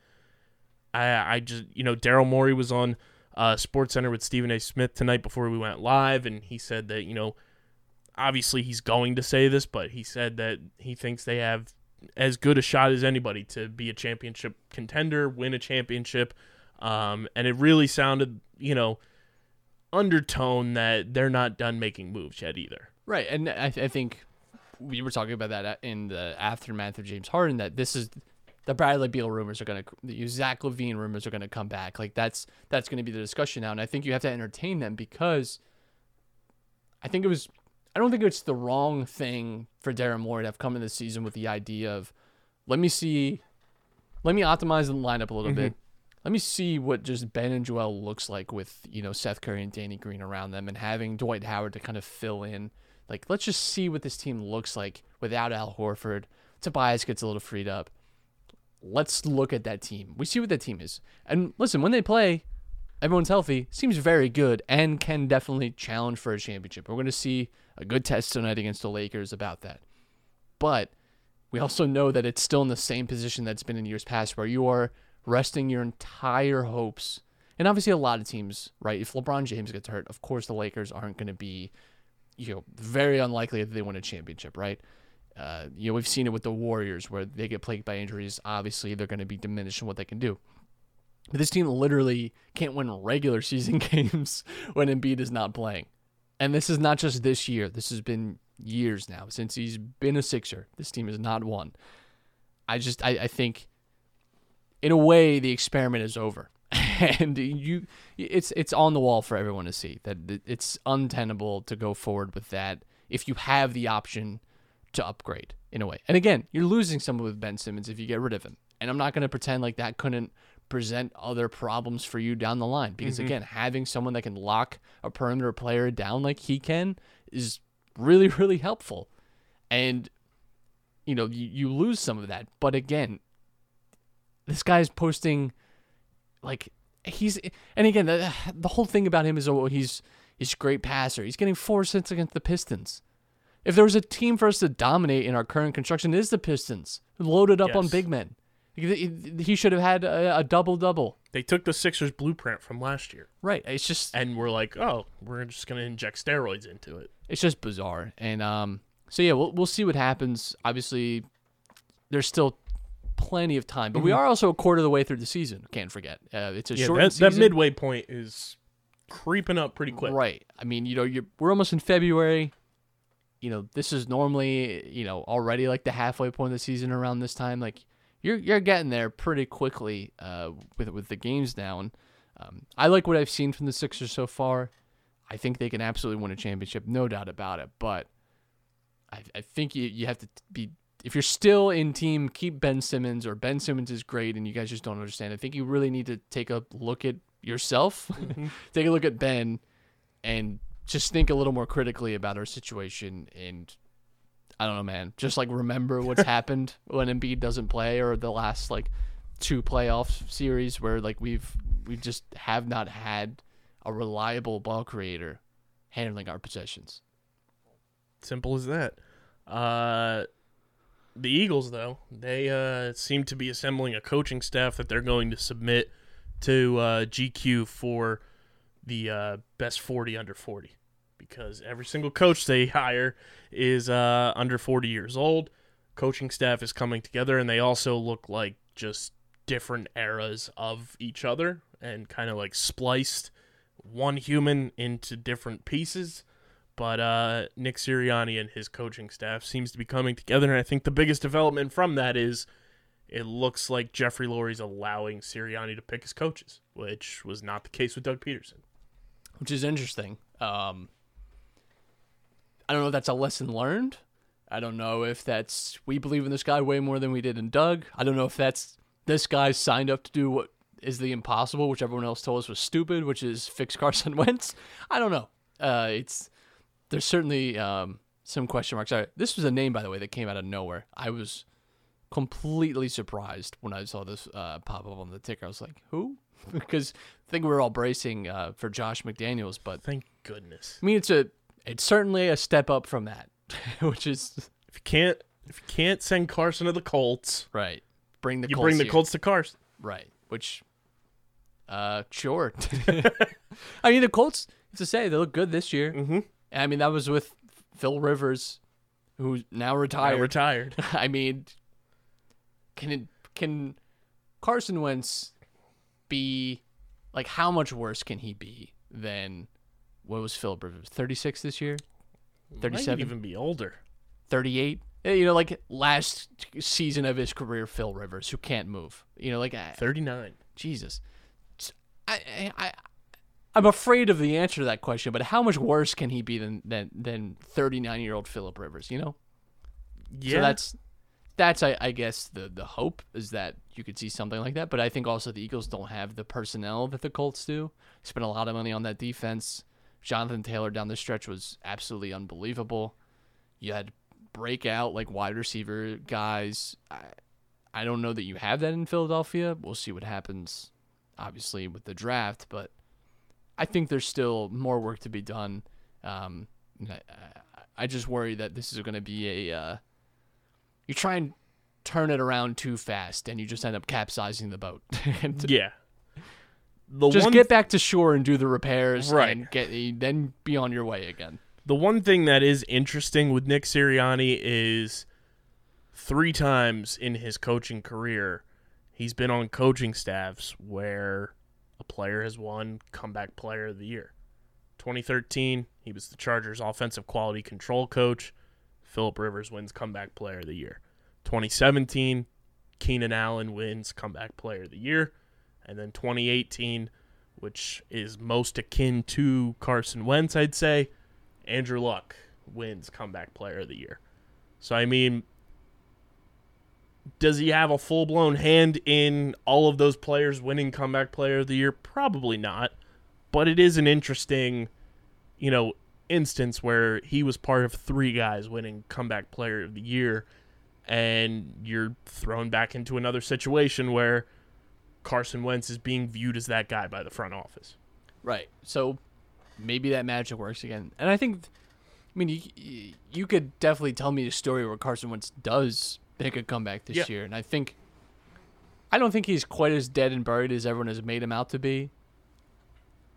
I, I just you know Daryl Morey was on uh, Sports Center with Stephen A. Smith tonight before we went live, and he said that you know obviously he's going to say this, but he said that he thinks they have as good a shot as anybody to be a championship contender, win a championship. Um, and it really sounded, you know, undertone that they're not done making moves yet either. Right, and I, I think we were talking about that uh, in the aftermath of James Harden. That this is the Bradley Beal rumors are going to, the Zach LaVine rumors are going to come back. Like that's that's going to be the discussion now, and I think you have to entertain them because I think it was. I don't think it's the wrong thing for Darren Moore to have come in this season with the idea of, let me see, let me optimize the lineup a little mm-hmm. bit. Let me see what just Ben and Joel looks like with you know Seth Curry and Danny Green around them, and having Dwight Howard to kind of fill in. Like, let's just see what this team looks like without Al Horford. Tobias gets a little freed up. Let's look at that team. We see what that team is. And listen, when they play, everyone's healthy, seems very good, and can definitely challenge for a championship. We're going to see a good test tonight against the Lakers about that. But we also know that it's still in the same position that's been in years past, where you are resting your entire hopes. And obviously, a lot of teams, right? If LeBron James gets hurt, of course, the Lakers aren't going to be, you know, very unlikely that they win a championship, right? Uh, you know, we've seen it with the Warriors where they get plagued by injuries. Obviously, they're going to be diminished in what they can do. But this team literally can't win regular season games when Embiid is not playing. And this is not just this year. This has been years now since he's been a Sixer. This team has not won. I just I, I think in a way the experiment is over. And you it's it's on the wall for everyone to see that it's untenable to go forward with that if you have the option to upgrade in a way. And again, you're losing someone with Ben Simmons if you get rid of him. And I'm not going to pretend like that couldn't present other problems for you down the line because mm-hmm. again, having someone that can lock a perimeter player down like he can is really really helpful. And you know, you, you lose some of that. But again, this guy's posting like he's and again the, the whole thing about him is oh he's he's a great passer. He's getting four cents against the Pistons. If there was a team for us to dominate in our current construction, it is the Pistons. Loaded up on big men. He should have had a, a double double. They took the Sixers blueprint from last year Right. It's just and we're like, oh, we're just going to inject steroids into it. it's just bizarre. And um, so yeah, we'll we'll see what happens. Obviously, there's still plenty of time. But we are also a quarter of the way through the season. Can't forget. Uh, it's a Yeah, short that, season. that midway point is creeping up pretty quick. Right. I mean, you know, you're we're almost in February. You know, this is normally, you know, already like the halfway point of the season around this time. Like you're you're getting there pretty quickly uh, with with the games down. Um, I like what I've seen from the Sixers so far. I think they can absolutely win a championship, no doubt about it. But I, I think you, you have to be if you're still in team, keep Ben Simmons or Ben Simmons is great and you guys just don't understand. I think you really need to take a look at yourself, take a look at Ben, and just think a little more critically about our situation. And I don't know, man, just like remember what's happened when Embiid doesn't play or the last like two playoff series where like we've we just have not had a reliable ball creator handling our possessions. Simple as that. Uh, the Eagles, though, they uh, seem to be assembling a coaching staff that they're going to submit to uh, GQ for the uh, best 40 under 40 because every single coach they hire is uh, under 40 years old. Coaching staff is coming together, and they also look like just different eras of each other and kind of like spliced one human into different pieces but uh, Nick Sirianni and his coaching staff seems to be coming together, and I think the biggest development from that is it looks like Jeffrey Lurie's allowing Sirianni to pick his coaches, which was not the case with Doug Pederson. which is interesting. Um, I don't know if that's a lesson learned. I don't know if that's we believe in this guy way more than we did in Doug. I don't know if that's this guy signed up to do what is the impossible, which everyone else told us was stupid, which is fix Carson Wentz. I don't know. Uh, it's there's certainly um, some question marks. Sorry, this was a name by the way that came out of nowhere. I was completely surprised when I saw this uh, pop up on the ticker. I was like, who? because I think we were all bracing uh, for Josh McDaniels, but Thank goodness. I mean, it's a it's certainly a step up from that, which is If you can't, if you can't send Carson to the Colts, right. Bring the you Colts bring the here. Colts to Carson. right, which uh sure. I mean, the Colts it's to say they look good this year. Mhm. I mean, that was with Phil Rivers, who's now retired. retired. I mean, can it can Carson Wentz be like how much worse can he be than what was Phil Rivers? Thirty six this year, 37? even be older. thirty eight. Eh, you know, like last season of his career, Phil Rivers, who can't move. You know, like Thirty nine. Jesus, I, I, I'm afraid of the answer to that question. But how much worse can he be than than than 39 year old Philip Rivers? You know. Yeah, So that's that's I, I guess the the hope is that you could see something like that. But I think also the Eagles don't have the personnel that the Colts do. Spent a lot of money on that defense. Jonathan Taylor down the stretch was absolutely unbelievable. You had breakout like wide receiver guys. I, I don't know that you have that in Philadelphia. We'll see what happens, obviously with the draft. But I think there's still more work to be done. Um, I, I- just worry that this is going to be a uh, you try and turn it around too fast and you just end up capsizing the boat. and yeah. The just get back to shore and do the repairs Right. and get then be on your way again. The one thing that is interesting with Nick Sirianni is three times in his coaching career, he's been on coaching staffs where a player has won comeback player of the year. 2013, he was the Chargers offensive quality control coach. Philip Rivers wins comeback player of the year. 2017, Keenan Allen wins comeback player of the year. And then 2018, which is most akin to Carson Wentz, I'd say, Andrew Luck wins comeback player of the year. So I mean does he have a full-blown hand in all of those players winning comeback player of the year? Probably not. But it is an interesting, you know, instance where he was part of three guys winning comeback player of the year and you're thrown back into another situation where Carson Wentz is being viewed as that guy by the front office. Right. So maybe that magic works again. And I think, I mean, you, you could definitely tell me a story where Carson Wentz does make a comeback this Yeah. year. And I think, I don't think he's quite as dead and buried as everyone has made him out to be.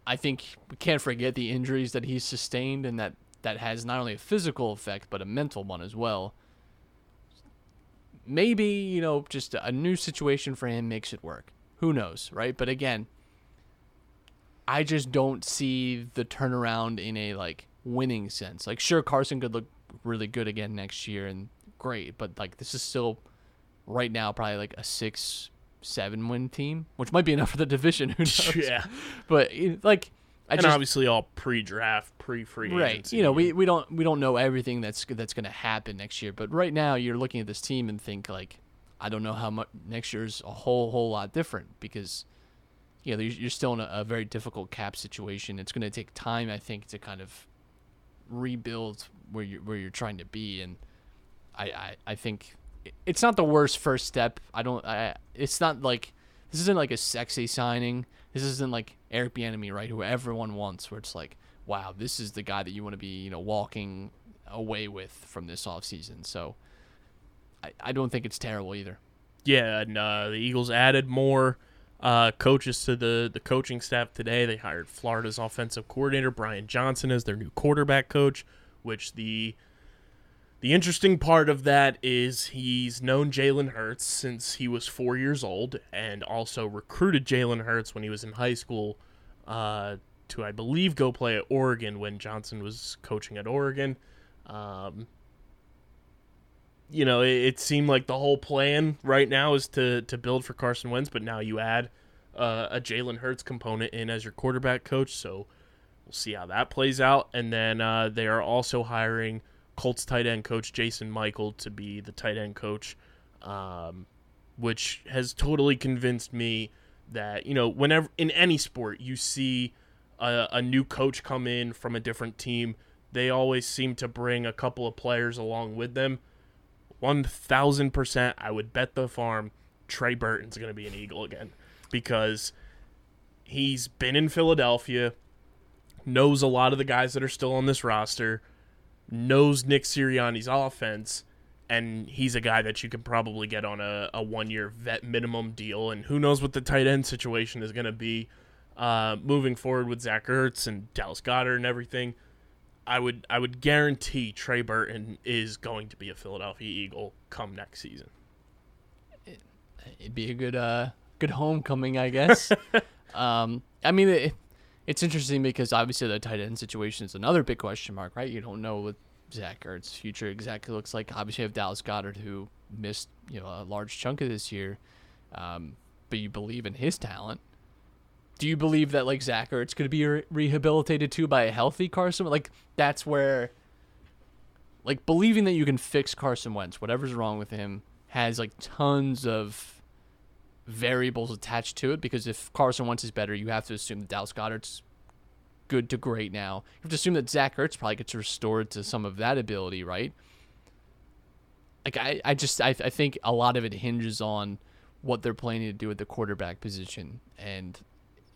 I think we can't forget the injuries that he's sustained and that that has not only a physical effect, but a mental one as well. maybe you know just a new situation for him makes it work. Who knows, right? But again, I just don't see the turnaround in a like winning sense. Like sure Carson could look really good again next year and great, but like this is still right now probably like a 6 7 win team, which might be enough for the division, who knows. Yeah. But like I and just obviously all pre-draft, pre-free right agency. you know we, we don't we don't know everything that's that's going to happen next year but right now you're looking at this team and think like i don't know how much next year's a whole whole lot different because you know you're still in a, a very difficult cap situation it's going to take time i think to kind of rebuild where you're where you're trying to be and i i, I think it's not the worst first step i don't i it's not like this isn't like a sexy signing this isn't like Eric Bieniemy, right? Who everyone wants, where it's like, wow, this is the guy that you want to be, you know, walking away with from this offseason. So I, I don't think it's terrible either. Yeah, and uh, the Eagles added more uh, coaches to the, the coaching staff today. They hired Florida's offensive coordinator Brian Johnson as their new quarterback coach. Which the the interesting part of that is he's known Jalen Hurts since he was four years old, and also recruited Jalen Hurts when he was in high school uh, to, I believe, go play at Oregon when Johnson was coaching at Oregon. Um, you know, it, it seemed like the whole plan right now is to to build for Carson Wentz, but now you add uh, a Jalen Hurts component in as your quarterback coach, so we'll see how that plays out. And then uh, they are also hiring Colts tight end coach Jason Michael to be the tight end coach, um, which has totally convinced me that you know whenever in any sport you see a, a new coach come in from a different team, they always seem to bring a couple of players along with them. One thousand percent, I would bet the farm Trey Burton's going to be an Eagle again because he's been in Philadelphia, knows a lot of the guys that are still on this roster, knows Nick Sirianni's offense, and he's a guy that you can probably get on a, a one year vet minimum deal. And who knows what the tight end situation is going to be uh, moving forward with Zach Ertz and Dallas Goedert and everything. I would I would guarantee Trey Burton is going to be a Philadelphia Eagle come next season. It'd be a good uh good homecoming, I guess. um, I mean, it, it's interesting because obviously the tight end situation is another big question mark, right? You don't know what Zach Ertz's future exactly looks like. Obviously, you have Dallas Goedert who missed you know a large chunk of this year, um, but you believe in his talent. Do you believe that like Zach Ertz could be re- rehabilitated too by a healthy Carson? Like that's where, like believing that you can fix Carson Wentz, whatever's wrong with him, has like tons of variables attached to it because if Carson Wentz is better, you have to assume that Dallas Goedert's good to great now. You have to assume that Zach Ertz probably gets restored to some of that ability, right? Like I, I just I, I think a lot of it hinges on what they're planning to do at the quarterback position, and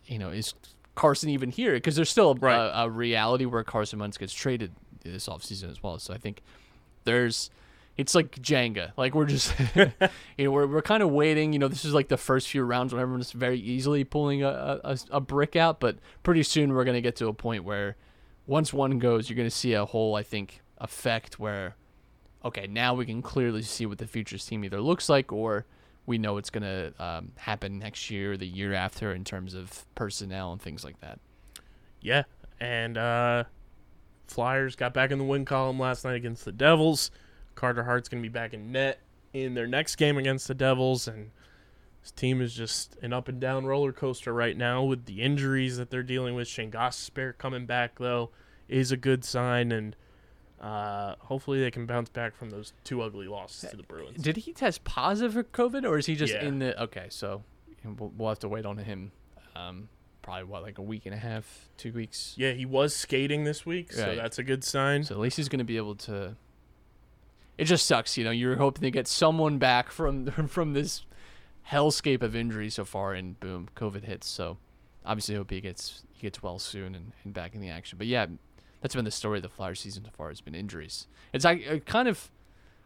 you know is Carson even here? Because there's still a, Right. a, a reality where Carson Wentz gets traded this offseason as well. So I think there's it's like Jenga. Like we're just you know we're we're kind of waiting. You know this is like the first few rounds when everyone's very easily pulling a a, a brick out, but pretty soon we're gonna get to a point where once one goes, you're gonna see a whole I think effect where okay now we can clearly see what the futures team either looks like or we know it's gonna um, happen next year or the year after in terms of personnel and things like that. Yeah, and uh, Flyers got back in the win column last night against the Devils. Carter Hart's going to be back in net in their next game against the Devils, and this team is just an up and down roller coaster right now with the injuries that they're dealing with. Shane Gostisbehere coming back though is a good sign, and uh, hopefully they can bounce back from those two ugly losses to the Bruins. Did he test positive for COVID, or is he just Yeah. in the? Okay, so we'll, we'll have to wait on him. Um, probably what like a week and a half, two weeks. Yeah, he was skating this week, so that's a good sign. So at least he's going to be able to. It just sucks, you know. You're hoping to get someone back from from this hellscape of injury so far, and boom, COVID hits. So obviously, hope he gets he gets well soon and, and back in the action. But yeah, that's been the story of the Flyers season so far. It's been injuries. It's like kind of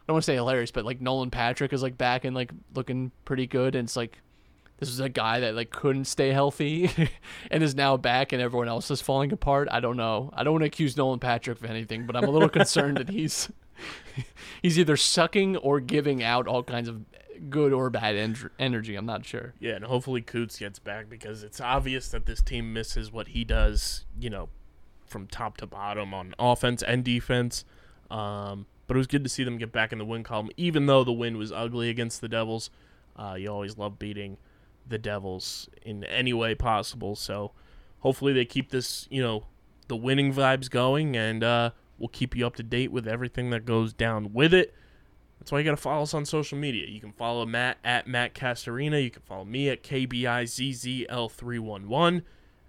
I don't want to say hilarious, but like Nolan Patrick is like back and like looking pretty good, and it's like this is a guy that like couldn't stay healthy and is now back, and everyone else is falling apart. I don't know. I don't want to accuse Nolan Patrick of anything, but I'm a little concerned that he's He's either sucking or giving out all kinds of good or bad en- energy. I'm not sure. Yeah, and hopefully Coots gets back because it's obvious that this team misses what he does, you know, from top to bottom on offense and defense. Um, but it was good to see them get back in the win column, even though the win was ugly against the Devils. Uh, you always love beating the Devils in any way possible. So hopefully they keep this, you know, the winning vibes going, and uh, we'll keep you up to date with everything that goes down with it. That's why you got to follow us on social media. You can follow Matt at Matt Castorina. You can follow me at KBIZZL311.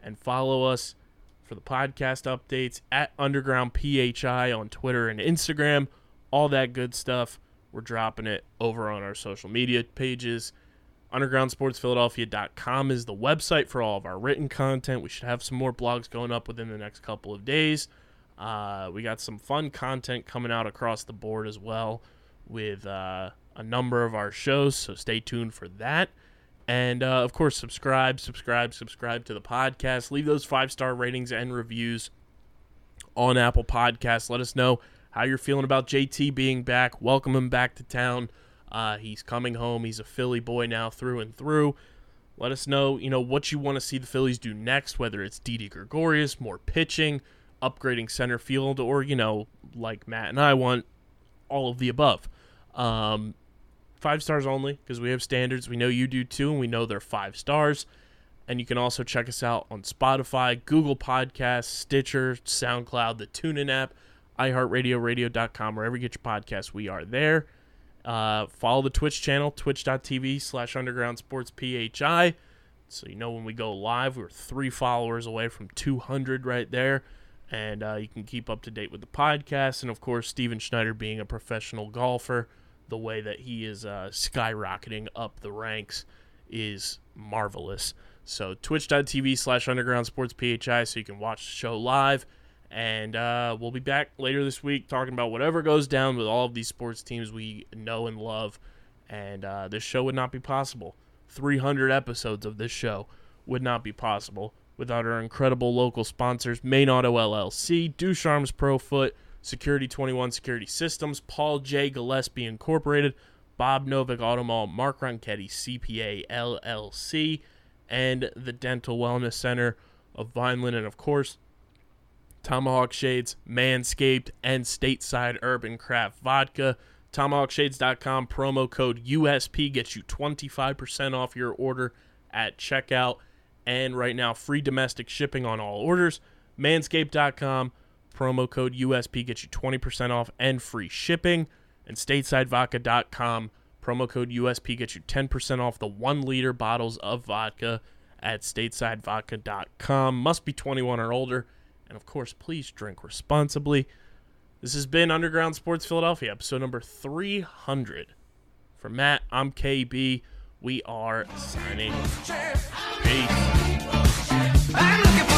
And follow us for the podcast updates at Underground PHI on Twitter and Instagram. All that good stuff. We're dropping it over on our social media pages. UndergroundSportsPhiladelphia.com is the website for all of our written content. We should have some more blogs going up within the next couple of days. Uh, we got some fun content coming out across the board as well with uh, a number of our shows, so stay tuned for that. And uh, of course, subscribe, subscribe, subscribe to the podcast. Leave those five star ratings and reviews on Apple Podcasts. Let us know how you're feeling about JT being back. Welcome him back to town. Uh, he's coming home. He's a Philly boy now through and through. Let us know, you know, what you want to see the Phillies do next, whether it's Didi Gregorius, more pitching, upgrading center field, or, you know, like Matt and I want, all of the above. Um, five stars only because we have standards. We know you do too, and we know they're five stars. And you can also check us out on Spotify, Google Podcasts, Stitcher, SoundCloud, the TuneIn app, iHeartRadio, radio.com, wherever you get your podcasts, we are there. Uh, follow the Twitch channel, twitch.tv slash underground sports PHI. So you know when we go live, we're three followers away from 200 right there. And uh, you can keep up to date with the podcast. And of course, Steven Schneider being a professional golfer, the way that he is uh, skyrocketing up the ranks is marvelous. So twitch.tv slash underground sports PHI so you can watch the show live. And uh, we'll be back later this week talking about whatever goes down with all of these sports teams we know and love. And uh, this show would not be possible. 300 episodes of this show would not be possible without our incredible local sponsors Main Auto LLC, Ducharme's Pro Foot, Security 21 Security Systems, Paul J. Gillespie Incorporated, Bob Novak Auto Mall, Mark Ronchetti CPA LLC, and the Dental Wellness Center of Vineland, and of course, Tomahawk Shades, Manscaped, and Stateside Urban Craft Vodka. TomahawkShades.com promo code USP gets you 25% off your order at checkout. And right now, free domestic shipping on all orders. Manscaped.com promo code USP gets you 20% off and free shipping. And StatesideVodka.com promo code USP gets you 10% off the one liter bottles of vodka at StatesideVodka.com. Must be 21 or older. And of course, please drink responsibly. This has been Underground Sports Philadelphia, episode number 300. For Matt, I'm KB. We are signing. Peace.